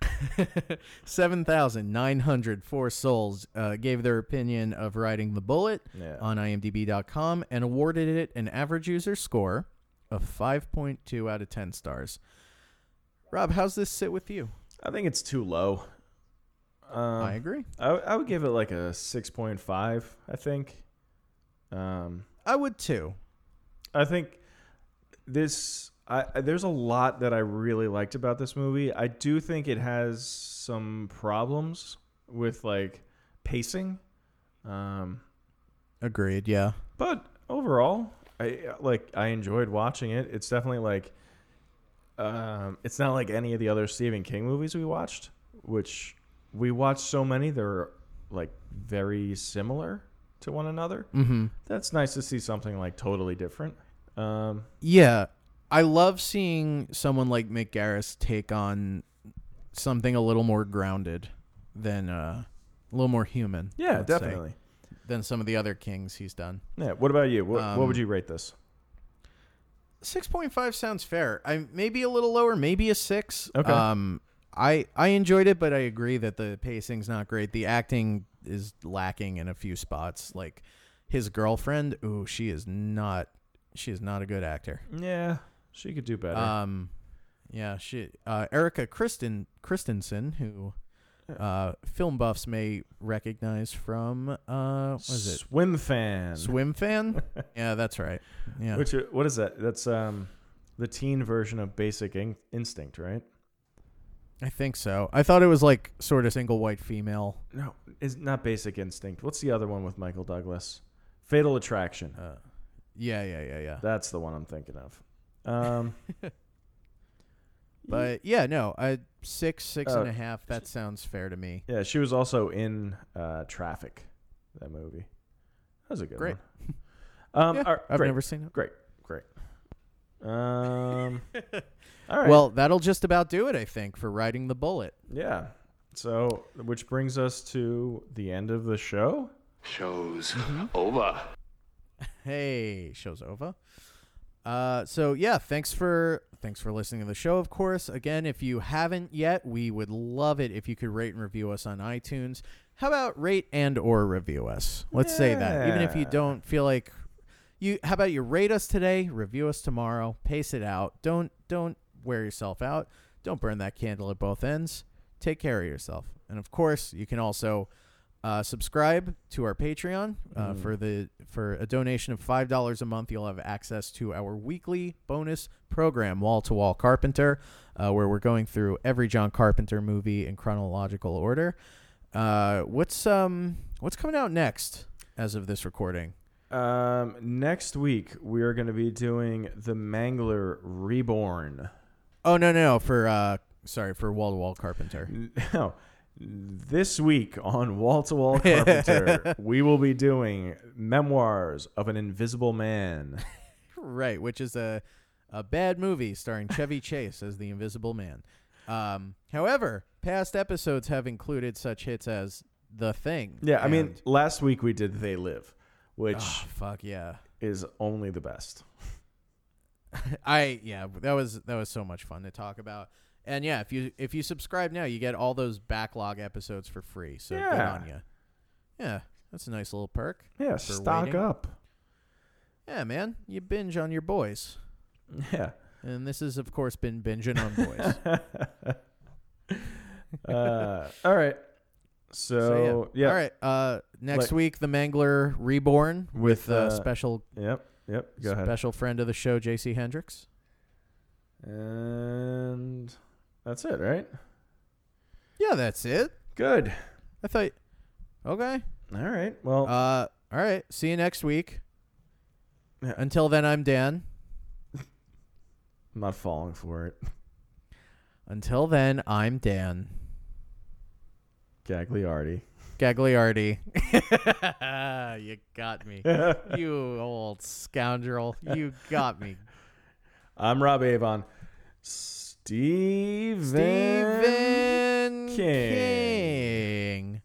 7,904 souls uh, gave their opinion of Riding the Bullet Yeah. on imdb.com and awarded it an average user score of 5.2 out of 10 stars. Rob, how's this sit with you? I think it's too low. Um, I agree. I, w- I would give it like a 6.5, I think. Um, I would too. I think this I I- there's a lot that I really liked about this movie. I do think it has some problems with like pacing. Um Agreed, yeah. but overall, I like I enjoyed watching it. It's definitely like um it's not like any of the other Stephen King movies we watched, which we watched so many they're like very similar to one another. Mm-hmm. That's nice to see something like totally different. Um Yeah. I love seeing someone like Mick Garris take on something a little more grounded than uh a little more human. yeah, let's say, definitely. than some of the other kings he's done. Yeah. What about you? What, what would Um, you rate this? Six point five sounds fair. I maybe a little lower, maybe a six. Okay. Um I I enjoyed it, but I agree that the pacing's not great. The acting is lacking in a few spots. Like his girlfriend, ooh, she is not she is not a good actor. Yeah, she could do better. Um, yeah, she uh, Erika Kristen Christensen, who uh, film buffs may recognize from uh, what is it? Swim fan. Swim fan? yeah, that's right. Yeah, Which uh, what is that? That's um the teen version of Basic In- Instinct, right? I think so. I thought it was like sort of single white female. No, is not Basic Instinct. What's the other one with Michael Douglas? Fatal Attraction. Uh, yeah, yeah, yeah, yeah. That's the one I'm thinking of. Um, But yeah, no, I six, six and Uh, a half. That sounds fair to me. yeah, she was also in uh, Traffic, that movie. That was a good Great. one. Um, Yeah, right, I've great, never seen it. great, great. Um, all right. Well, that'll just about do it, I think, for riding the bullet. Yeah. So, which brings us to the end of the show. Show's Mm-hmm. over. Hey, show's over. Uh, so yeah, thanks for thanks for listening to the show. Of course, again, if you haven't yet, we would love it if you could rate and review us on iTunes. How about rate and or review us? Let's say that. Even if you Yeah. don't feel like you, how about you rate us today, review us tomorrow, pace it out. Don't don't wear yourself out. Don't burn that candle at both ends. Take care of yourself. And of course, you can also uh, subscribe to our Patreon uh, for the for a donation of five dollars a month. You'll have access to our weekly bonus program, Wall to Wall Carpenter, uh, where we're going through every John Carpenter movie in chronological order. Uh, what's um what's coming out next as of this recording? Um, next week we are going to be doing the Mangler Reborn. Oh no no no for uh sorry for Wall to Wall Carpenter. No, this week on Wall to Wall Carpenter, we will be doing Memoirs of an Invisible Man. right, which is a a bad movie starring Chevy Chase as the Invisible Man. Um, however, past episodes have included such hits as The Thing. Yeah, I mean, last week we did They Live, which oh, fuck yeah. is only the best. I yeah, that was that was so much fun to talk about. And yeah, if you if you subscribe now, you get all those backlog episodes for free. So good Yeah. on you. Yeah, that's a nice little perk. Yeah, stock waiting. up. Yeah, man, you binge on your boys. Yeah. And this has of course been binging on boys. uh, all right. So, So, yeah. All right. Uh, next Like- week, the Mangler Reborn with, With, uh, uh, special Yep. Yep. Go ahead. special friend of the show, J.C. Hendricks. And that's it, right? Yeah, that's it. Good. I thought. Okay. All right. Well, Uh, all right. See you next week. Yeah. Until then, I'm Dan. I'm not falling for it. Until then, I'm Dan. Gagliardi. Gagliardi. you got me. you old scoundrel. You got me. I'm Rob Avon. Steven, Stephen King. King.